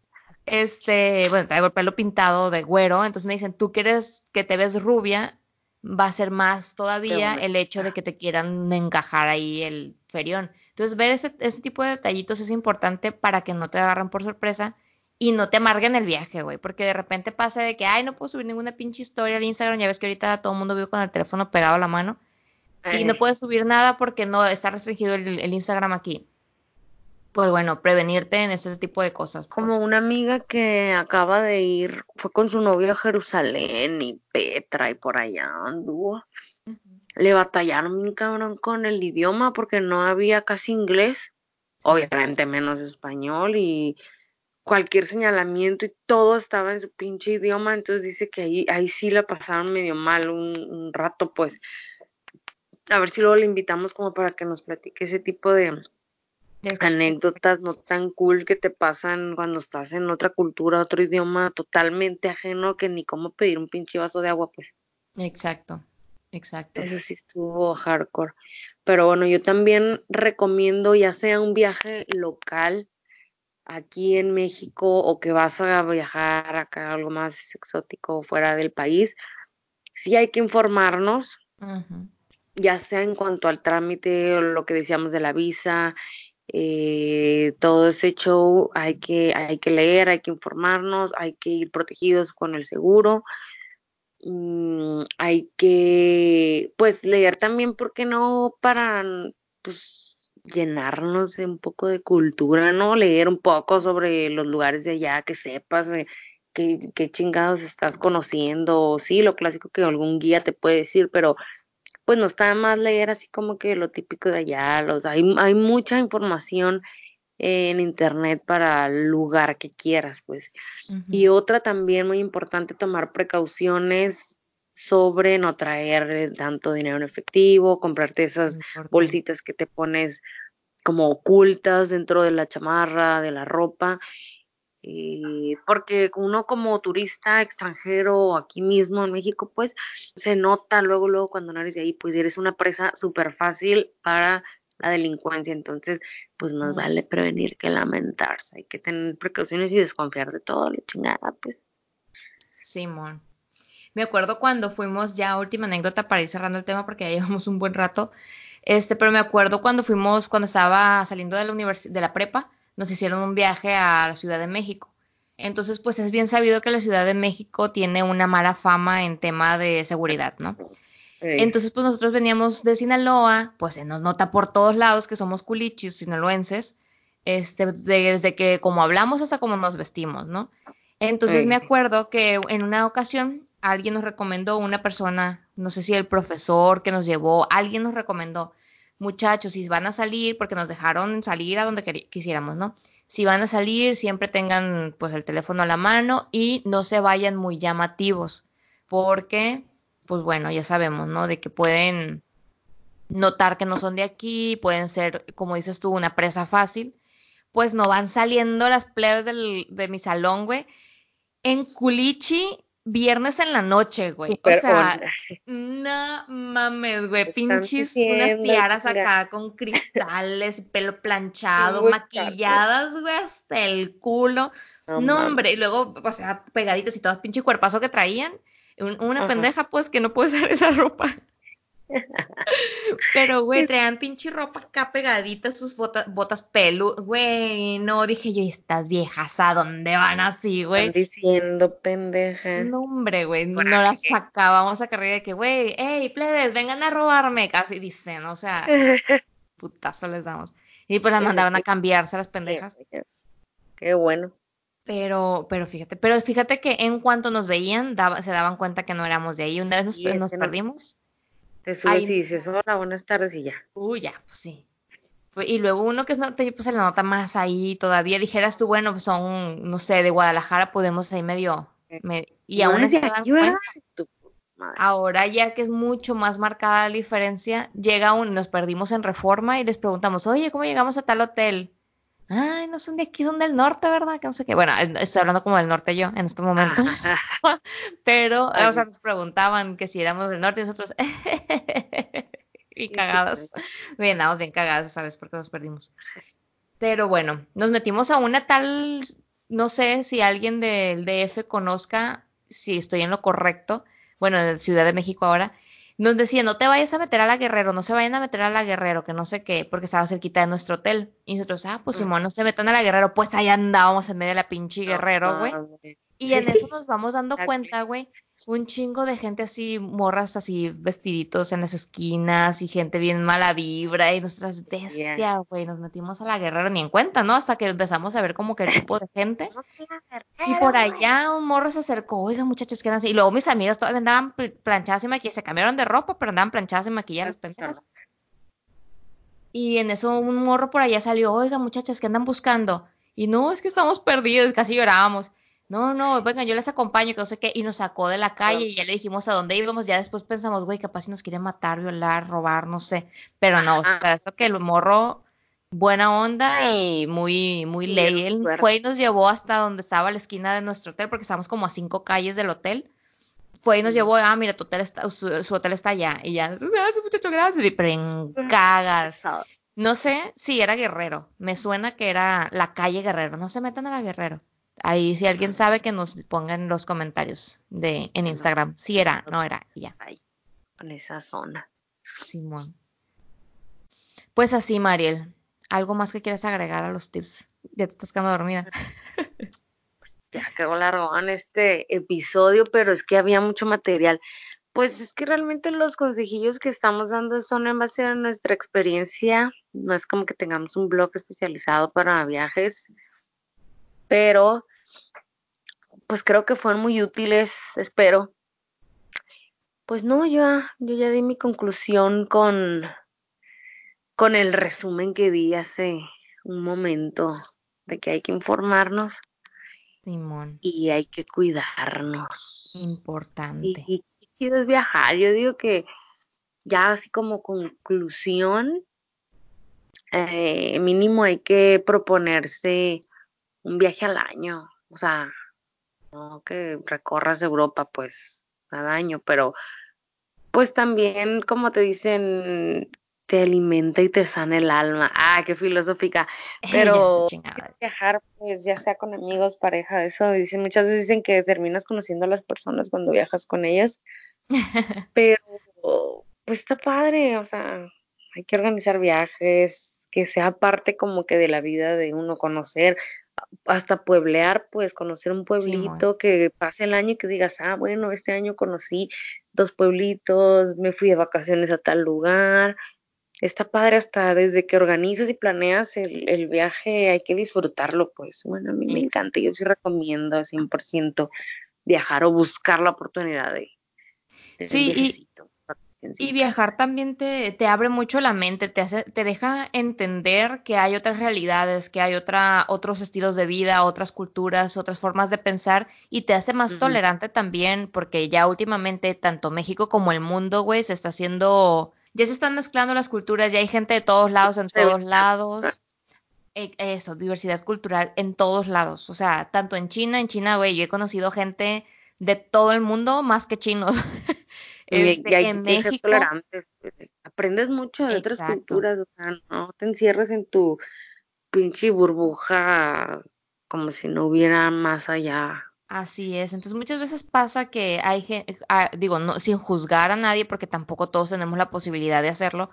Este, bueno, traigo el pelo pintado de güero, entonces me dicen, tú quieres que te ves rubia, va a ser más todavía el hecho de que te quieran encajar ahí el ferión. Entonces, ver ese, ese tipo de detallitos es importante para que no te agarren por sorpresa y no te amarguen el viaje, güey, porque de repente pasa de que, ay, no puedo subir ninguna pinche historia al Instagram, ya ves que ahorita todo el mundo vive con el teléfono pegado a la mano y no puedes subir nada porque no está restringido el Instagram aquí pues bueno, prevenirte en ese tipo de cosas. Como pues. una amiga que acaba de ir, fue con su novio a Jerusalén y Petra y por allá anduvo. Le batallaron un cabrón con el idioma porque no había casi inglés, obviamente menos español y cualquier señalamiento y todo estaba en su pinche idioma, entonces dice que ahí, ahí sí la pasaron medio mal un, un rato, pues a ver si luego le invitamos como para que nos platique ese tipo de, anécdotas no tan cool que te pasan cuando estás en otra cultura, otro idioma totalmente ajeno que ni cómo pedir un pinche vaso de agua, pues. Exacto, exacto. Eso sí estuvo hardcore. Pero bueno, yo también recomiendo ya sea un viaje local aquí en México o que vas a viajar acá algo más exótico fuera del país, sí hay que informarnos, ya sea en cuanto al trámite o lo que decíamos de la visa eh, todo ese show hay que, hay que leer, hay que informarnos, hay que ir protegidos con el seguro. Mm, hay que, pues, leer también, porque no? Para, pues, llenarnos de un poco de cultura, ¿no? Leer un poco sobre los lugares de allá, que sepas eh, qué, qué chingados estás conociendo, sí, lo clásico que algún guía te puede decir, pero pues no está más leer así como que lo típico de allá, los, hay, hay mucha información en internet para el lugar que quieras, pues. Y otra también muy importante, tomar precauciones sobre no traer tanto dinero en efectivo, comprarte esas bolsitas que te pones como ocultas dentro de la chamarra, de la ropa, y porque uno como turista extranjero aquí mismo en México, pues se nota luego, luego cuando no eres de ahí, pues eres una presa súper fácil para la delincuencia, entonces pues más vale prevenir que lamentarse, hay que tener precauciones y desconfiar de todo, la chingada, pues. Simón. Me acuerdo cuando fuimos, ya última anécdota para ir cerrando el tema porque ya llevamos un buen rato, este, pero me acuerdo cuando fuimos, cuando estaba saliendo de la de la prepa, nos hicieron un viaje a la Ciudad de México. Entonces, pues es bien sabido que la Ciudad de México tiene una mala fama en tema de seguridad, ¿no? Entonces, pues nosotros veníamos de Sinaloa, pues se nos nota por todos lados que somos culichis sinaloenses, este, desde que como hablamos hasta como nos vestimos, ¿no? Entonces me acuerdo que en una ocasión alguien nos recomendó, una persona, no sé si el profesor que nos llevó, alguien nos recomendó, muchachos, si van a salir, porque nos dejaron salir a donde quisiéramos, ¿no? Si van a salir, siempre tengan pues el teléfono a la mano y no se vayan muy llamativos, porque, pues bueno, ya sabemos, ¿no? De que pueden notar que no son de aquí, pueden ser, como dices tú, una presa fácil, pues no van saliendo las plebes de mi salón, güey. En Culichi viernes en la noche, güey. o sea, no mames, güey. Pinches unas tiaras acá con cristales, pelo planchado, maquilladas, güey, hasta el culo. No, hombre, y luego, o sea, pegaditas y todo, pinche cuerpazo que traían. Una pendeja, pues, que no puede usar esa ropa. Pero, güey, traían pinche ropa acá pegadita, sus botas, botas pelu. Güey, no, dije yo, estas viejas, ¿a dónde van así, güey? Están diciendo pendeja. No, hombre, güey, no las sacábamos a carrera de que, güey, hey, plebes, vengan a robarme, casi dicen, o sea, putazo les damos. Y pues las mandaron a cambiarse las pendejas. Qué bueno. Pero, pero fíjate, pero fíjate que en cuanto nos veían, se daban cuenta que no éramos de ahí. Una vez nos, nos perdimos. Te subes y dices, hola, buenas tardes y ya. Uy, ya, pues sí. Y luego uno que es norte, pues se le nota más ahí todavía. Dijeras tú, bueno, pues son, no sé, de Guadalajara podemos ahí medio. y aún así Ahora ya que es mucho más marcada la diferencia, llega un, nos perdimos en reforma y les preguntamos, oye, ¿cómo llegamos a tal hotel? Ay, no son de aquí, son del norte, ¿verdad? Que no sé qué. Bueno, estoy hablando como del norte yo en este momento. Pero, o sea, nos preguntaban que si éramos del norte y nosotros, y cagadas. Bien, nada, bien cagadas, ¿sabes? Porque nos perdimos. Pero bueno, nos metimos a una tal, no sé si alguien del DF conozca, si estoy en lo correcto, bueno, de Ciudad de México ahora, nos decía, no te vayas a meter a la Guerrero, no se vayan a meter a la Guerrero, que no sé qué, porque estaba cerquita de nuestro hotel. Y nosotros, ah, pues Simón, no se metan a la Guerrero, pues ahí andábamos en medio de la pinche Guerrero, güey. y en eso nos vamos dando cuenta, güey, un chingo de gente así, morras así, vestiditos en las esquinas y gente bien mala vibra y nuestras bestias, güey, nos metimos a la guerrera ni en cuenta, ¿no? Hasta que empezamos a ver como que el tipo de gente. Y por allá un morro se acercó, oiga muchachos, quédense. Y luego mis amigas todavía andaban planchadas y maquilladas, se cambiaron de ropa, pero andaban planchadas y maquilladas pendejas. Y en eso un morro por allá salió, oiga muchachas, ¿qué andan buscando? Y no, es que estamos perdidos, casi llorábamos no, no, venga, yo les acompaño, que no sé qué, y nos sacó de la calle y ya le dijimos a dónde íbamos, ya después pensamos, güey, capaz si nos quiere matar, violar, robar, no sé, pero no, o sea, eso que el morro, buena onda y muy, muy ley, él fue y nos llevó hasta donde estaba la esquina de nuestro hotel, porque estábamos como a cinco calles del hotel, fue y nos llevó, ah, mira, tu hotel está, su, hotel está allá, y ya, gracias muchacho, gracias, pero en cagas. No sé si era Guerrero, me suena que era la calle Guerrero, no se metan a la Guerrero. Ahí si alguien sabe que nos ponga en los comentarios de en Instagram. Si era, no era, ya. Ahí, en esa zona. Simón. Pues así, Mariel. ¿Algo más que quieras agregar a los tips? Ya te estás quedando dormida. Pues ya quedó largo en este episodio, pero es que había mucho material. Pues es que realmente los consejillos que estamos dando son en base a nuestra experiencia. No es como que tengamos un blog especializado para viajes pero pues creo que fueron muy útiles, espero. Pues no, yo, yo ya di mi conclusión con, con el resumen que di hace un momento de que hay que informarnos Simón, y hay que cuidarnos. importante. Y, y, y es viajar. Yo digo que ya así como conclusión, eh, mínimo hay que proponerse un viaje al año. O sea, no que recorras Europa pues cada año, pero pues también, como te dicen, te alimenta y te sana el alma. Ah, qué filosófica. Pero viajar, pues ya sea con amigos, pareja, eso dicen, muchas veces dicen que terminas conociendo a las personas cuando viajas con ellas. Pero pues está padre, o sea, hay que organizar viajes, que sea parte como que de la vida de uno conocer, hasta pueblear, pues conocer un pueblito, sí, que pase el año y que digas, ah, bueno, este año conocí dos pueblitos, me fui de vacaciones a tal lugar. Está padre hasta desde que organizas y planeas el, el viaje, hay que disfrutarlo, pues. Bueno, a mí me encanta, yo sí recomiendo 100% viajar o buscar la oportunidad de, de sí, y, y viajar también te, te, abre mucho la mente, te, hace, te deja entender que hay otras realidades, que hay otra, otros estilos de vida, otras culturas, otras formas de pensar y te hace más uh -huh. tolerante también porque ya últimamente tanto México como el mundo, güey, se está haciendo, ya se están mezclando las culturas, ya hay gente de todos lados, en todos lados. Eso, diversidad cultural en todos lados. O sea, tanto en China, en China, güey, yo he conocido gente de todo el mundo más que chinos. Este, y hay en México, tolerantes. Pues, aprendes mucho de exacto. otras culturas, o sea, no te encierres en tu pinche burbuja como si no hubiera más allá. Así es, entonces muchas veces pasa que hay gente, ah, digo, no, sin juzgar a nadie, porque tampoco todos tenemos la posibilidad de hacerlo,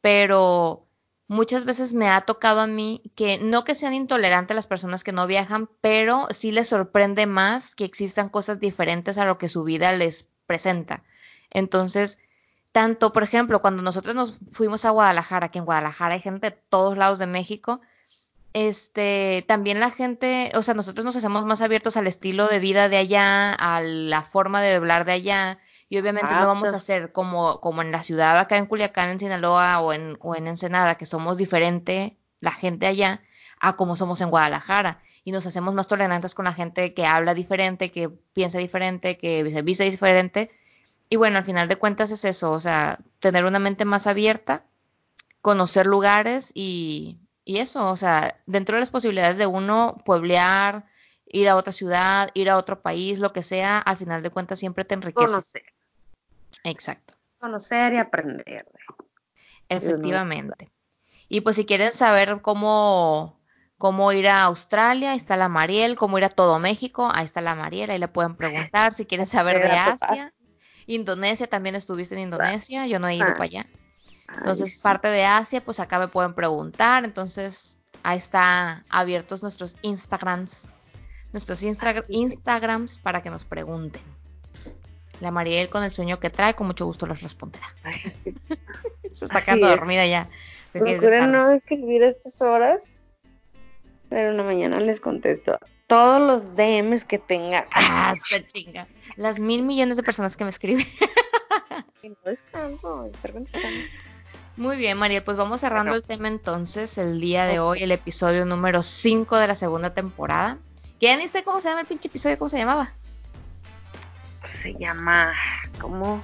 pero muchas veces me ha tocado a mí que no que sean intolerantes las personas que no viajan, pero sí les sorprende más que existan cosas diferentes a lo que su vida les presenta. Entonces, tanto, por ejemplo, cuando nosotros nos fuimos a Guadalajara, que en Guadalajara hay gente de todos lados de México, este, también la gente, o sea, nosotros nos hacemos más abiertos al estilo de vida de allá, a la forma de hablar de allá, y obviamente ah, no vamos a ser como, como en la ciudad acá en Culiacán, en Sinaloa o en, o en Ensenada, que somos diferente la gente allá, a como somos en Guadalajara. Y nos hacemos más tolerantes con la gente que habla diferente, que piensa diferente, que se viste diferente, y bueno, al final de cuentas es eso, o sea, tener una mente más abierta, conocer lugares y, y eso, o sea, dentro de las posibilidades de uno pueblear, ir a otra ciudad, ir a otro país, lo que sea, al final de cuentas siempre te enriquece. Conocer. Exacto. Conocer y aprender. Efectivamente. Y pues si quieren saber cómo, cómo ir a Australia, ahí está la Mariel, cómo ir a todo México, ahí está la Mariel, ahí le pueden preguntar si quieren saber de Asia. Indonesia, también estuviste en Indonesia, yo no he ido para allá. Entonces, parte de Asia, pues acá me pueden preguntar. Entonces, ahí está abiertos nuestros Instagrams, nuestros Instra Instagrams para que nos pregunten. La Mariel con el sueño que trae, con mucho gusto les responderá. Se está quedando dormida ya. Procuren no escribir a estas horas, pero en la mañana les contesto todos los DMs que tenga. Ah, esta chinga. Las mil millones de personas que me escriben. no descanso, Muy bien, María, pues vamos cerrando el tema entonces, el día de hoy, el episodio número 5 de la segunda temporada. Que ya ni sé cómo se llama el pinche episodio, ¿cómo se llamaba? Se llama, ¿cómo?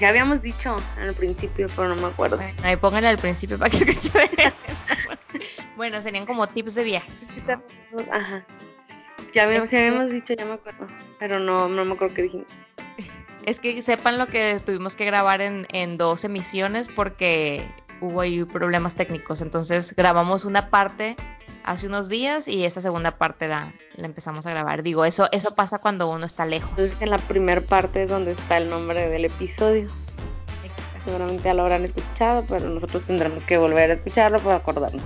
Ya habíamos dicho el principio, pero no me acuerdo. Bueno, ahí pónganle al principio para que se escuche. bueno, serían como tips de viajes. ¿no? Ajá. Ya habíamos, ya habíamos dicho, ya me acuerdo. Pero no, no me acuerdo qué dijimos. Es que sepan lo que tuvimos que grabar en, en dos emisiones porque hubo ahí problemas técnicos. Entonces grabamos una parte hace unos días y esta segunda parte la, la empezamos a grabar. Digo, eso, eso pasa cuando uno está lejos. Entonces en la primera parte es donde está el nombre del episodio. Exacto. Seguramente ya lo habrán escuchado, pero nosotros tendremos que volver a escucharlo para acordarnos.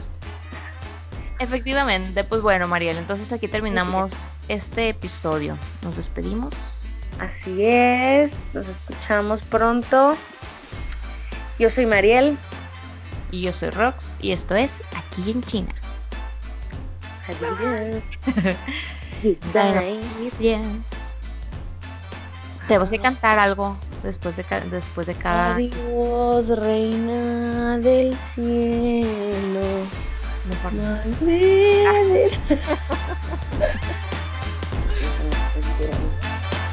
Efectivamente, pues bueno, Mariel, entonces aquí terminamos este episodio. Nos despedimos. Así es, nos escuchamos pronto. Yo soy Mariel. Y yo soy Rox, y esto es Aquí en China. Adiós. Adiós. Tenemos que cantar algo. después de, después de cada... Adiós, reina del cielo. Mejor no.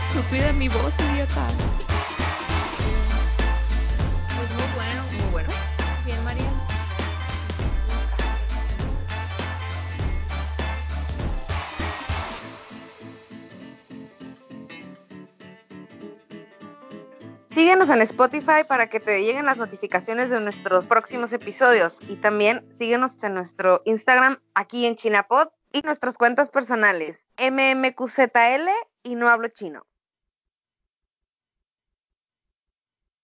Estúpida mi voz, idiota. Síguenos en Spotify para que te lleguen las notificaciones de nuestros próximos episodios y también síguenos en nuestro Instagram aquí en Chinapod y nuestras cuentas personales mmqzl y no hablo chino.